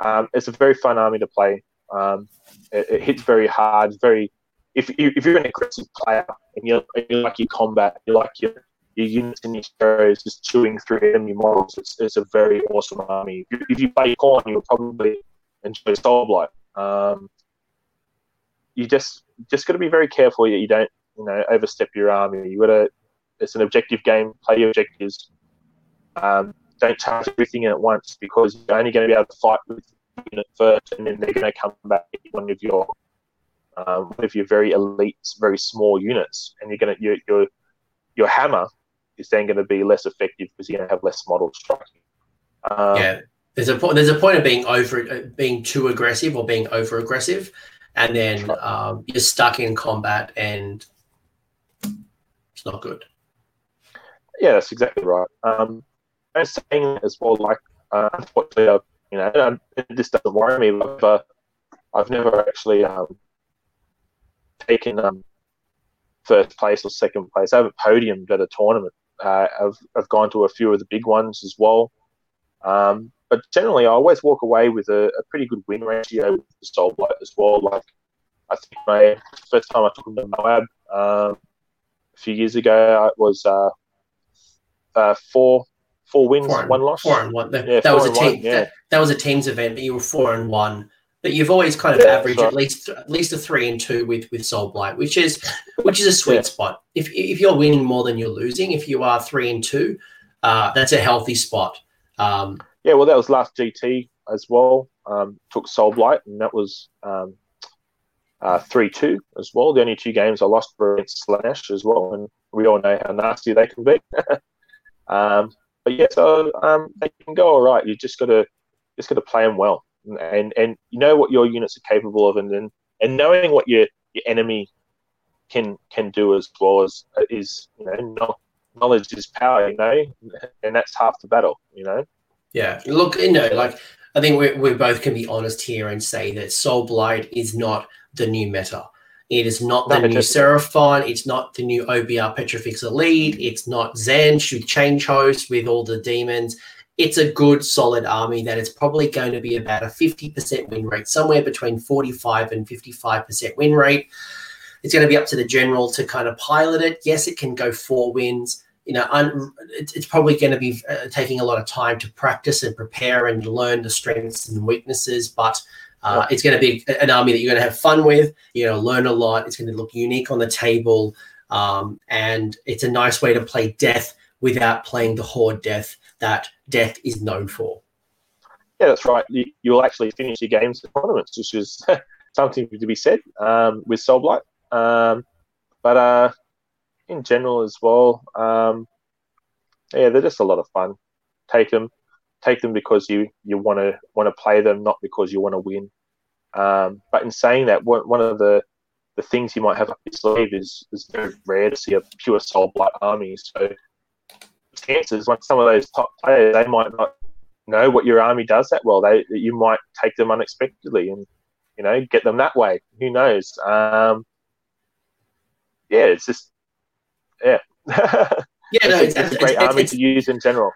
S2: um, it's a very fun army to play. Um, it, it, hits very hard. Very if you if you're an aggressive player and you you like your combat, you like your your units and your heroes just chewing through enemy models. It's, it's a very awesome army. If you, if you play Khorne, you'll probably enjoy Soulblight. Um, you just just got to be very careful that you don't you know overstep your army. You got to. It's an objective game. Play your objectives. Um, don't charge everything at once because you're only going to be able to fight with unit first, and then they're going to come back one of your um, one of your very elite, very small units, and you're going to your your your hammer is then going to be less effective because you're going to have less model striking.
S1: Um, yeah, there's a point. There's a point of being over, uh, being too aggressive or being over aggressive, and then um, you're stuck in combat, and it's not good.
S2: Yeah, that's exactly right. Um, and saying that as well, like uh, unfortunately, uh, you know, this doesn't worry me. I've, uh, I've never actually um, taken um, first place or second place. I haven't podiumed at a tournament. Uh, I've, I've gone to a few of the big ones as well. Um, but generally, I always walk away with a, a pretty good win ratio with the Soulblight as well. Like, I think my first time I took them to Moab um, a few years ago, it was uh, uh, four four wins,
S1: four and,
S2: one loss.
S1: Four and one. That, yeah, that was a team. One, yeah. that, that, was a teams event, but you were four and one. But you've always kind of yeah, averaged right. at least at least a three and two with with Soulblight, which is which is a sweet spot. If if you're winning more than you're losing, if you are three and two, uh, that's a healthy spot. Um,
S2: yeah, well, that was last GT as well. Um, took Soulblight, and that was um, uh, three two as well. The only two games I lost were against Slaanesh as well, and we all know how nasty they can be. um, but yeah, so um, they can go all right. You just got to just got to play them well and and you know what your units are capable of, and then and knowing what your your enemy can can do as well as is you know knowledge is power, you know, and that's half the battle, you know.
S1: Yeah, look, you know, like I think we we both can be honest here and say that Soulblight is not the new meta. It is not the new Seraphon. It's not the new OBR Petrifex Elite. It's not Tzeentch with Change Host with all the demons it's a good solid army that is probably going to be about a 50% win rate, somewhere between 45 and 55% win rate. It's going to be up to the general to kind of pilot it. Yes, it can go four wins. You know, un- it's probably going to be uh, taking a lot of time to practice and prepare and learn the strengths and weaknesses, but uh, it's going to be an army that you're going to have fun with. You're going to learn a lot. It's going to look unique on the table. Um, and it's a nice way to play death without playing the horde death that death is known for.
S2: Yeah, that's right. You, will actually finish your games at tournaments, which is something to be said um, with Soulblight. Um, but uh, in general as well, um, yeah, they're just a lot of fun. Take them, take them because you you want to want to play them, not because you want to win. Um, but in saying that, one, of the the things you might have up your sleeve is is very rare to see a pure Soulblight army. So chances when some of those top players they might not know what your army does that well. They you might take them unexpectedly and you know get them that way. Who knows? Um, yeah, it's just yeah.
S1: Yeah, no, it's,
S2: it's, it's a great it's, army to use in general.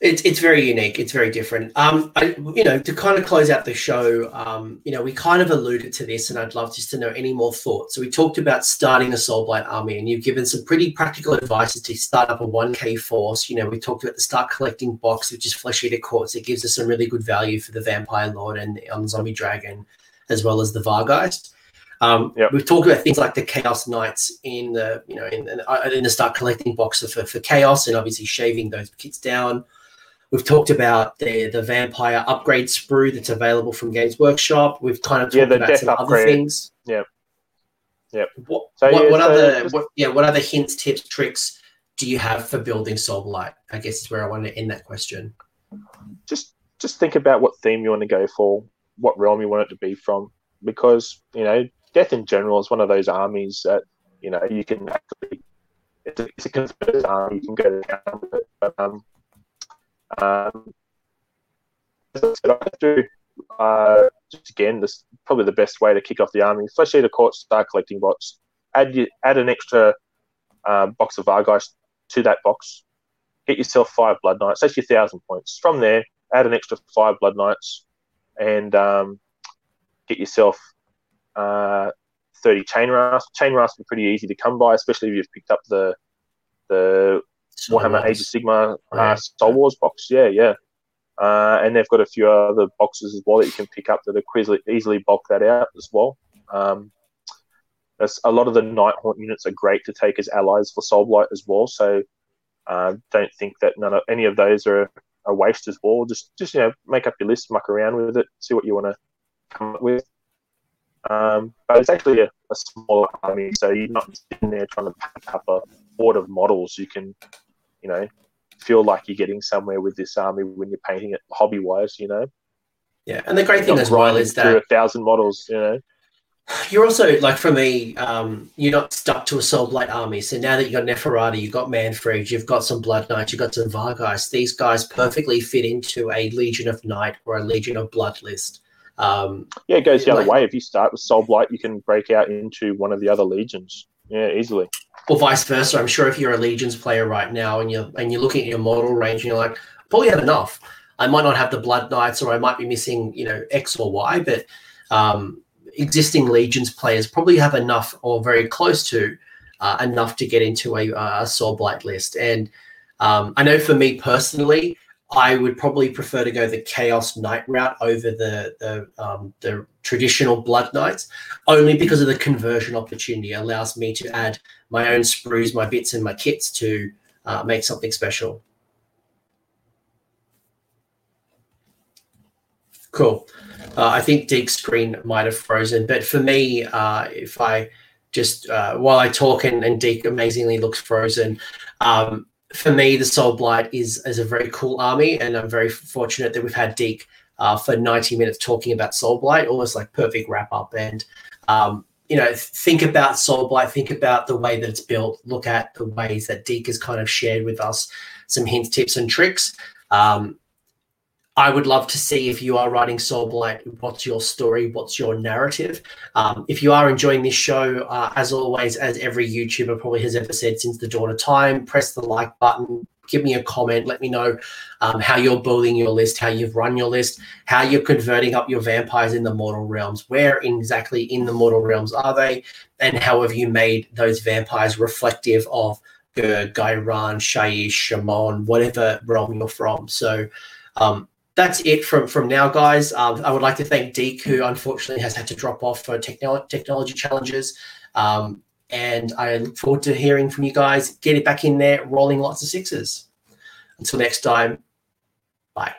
S1: It's it's very unique. It's very different. Um, I, you know, to kind of close out the show, um, you know, we kind of alluded to this, and I'd love just to know any more thoughts. So we talked about starting a Soulblight army, and you've given some pretty practical advice to start up a one K force. You know, we talked about the start collecting box, which is Flesh Eater Courts. It gives us some really good value for the Vampire Lord and on Zombie Dragon, as well as the Vargheist. Um, yep. We've talked about things like the Chaos Knights in the you know in, in, uh, in the start collecting box for, for Chaos and obviously shaving those kits down. We've talked about the the vampire upgrade sprue that's available from Games Workshop. We've kind of talked yeah, about some upgrade. other things.
S2: Yeah. Yeah.
S1: What, so, what, yeah, what so other just... what, yeah what other hints, tips, tricks do you have for building Soul Blight? I guess is where I want to end that question.
S2: Just just think about what theme you want to go for, what realm you want it to be from, because you know death in general is one of those armies that you know you can actually it's a, it's a converted army you can go down with it, but um, um, as I said, I do uh, just again this probably the best way to kick off the army. Flesh Eater Court, start collecting bots. Add you, add an extra uh, box of Vargheist to that box. Get yourself five Blood Knights. That's your thousand points. From there, add an extra five Blood Knights, and um, get yourself uh, 30 chain rasp. Chain rasp are pretty easy to come by, especially if you've picked up the the Soul Warhammer Age of Sigmar uh, yeah. Soul Wars box. Yeah, yeah. Uh, and they've got a few other boxes as well that you can pick up that are easily, easily bulk that out as well. Um, a lot of the Nighthaunt units are great to take as allies for Soul Blight as well. So uh, don't think that none of any of those are a waste as well. Just just you know make up your list, muck around with it, see what you want to come up with. Um, but it's actually a, a smaller army, so you're not sitting there trying to pack up a board of models. You can, you know, feel like you're getting somewhere with this army when you're painting it hobby wise. You know.
S1: Yeah, and the great thing as well is that
S2: a thousand models. You know.
S1: You're also like for me, um, you're not stuck to a Soul Blight army. So now that you've got Neferata, you've got Mannfred, you've got some Blood Knights, you've got some Vargheist, these guys perfectly fit into a Legion of Night or a Legion of Blood list. Um,
S2: yeah, it goes the like, other way. If you start with Soul Blight, you can break out into one of the other legions. Yeah, easily.
S1: Or vice versa. I'm sure if you're a Legions player right now and you're and you're looking at your model range and you're like, probably have enough. I might not have the Blood Knights, or I might be missing, you know, X or Y, but um, existing Legions players probably have enough or very close to uh, enough to get into a, a Soul Blight list. And um, I know for me personally, I would probably prefer to go the Chaos Knight route over the the, um, the traditional Blood Knights, only because of the conversion opportunity. It allows me to add my own sprues, my bits, and my kits to uh, make something special. Cool. Uh, I think Deke's screen might have frozen, but for me, uh, if I just uh, while I talk and, and Deek amazingly looks frozen, um, for me, the Soul Blight is is a very cool army, and I'm very fortunate that we've had Deke uh, for 90 minutes talking about Soul Blight, almost like perfect wrap up. And um, you know, think about Soul Blight, think about the way that it's built, look at the ways that Deke has kind of shared with us some hints, tips, and tricks. Um, I would love to see if you are writing Soul Blight, what's your story? What's your narrative? Um, if you are enjoying this show, uh, as always, as every YouTuber probably has ever said since the dawn of time, press the like button, give me a comment, let me know um, how you're building your list, how you've run your list, how you're converting up your vampires in the mortal realms, where exactly in the mortal realms are they, and how have you made those vampires reflective of Ghur, Ghyran, Shyish, Chamon, whatever realm you're from. So, um, that's it from from now, guys. Um, I would like to thank Deke, who unfortunately has had to drop off for techno- technology challenges. Um, and I look forward to hearing from you guys. Get it back in there, rolling lots of sixes. Until next time, bye.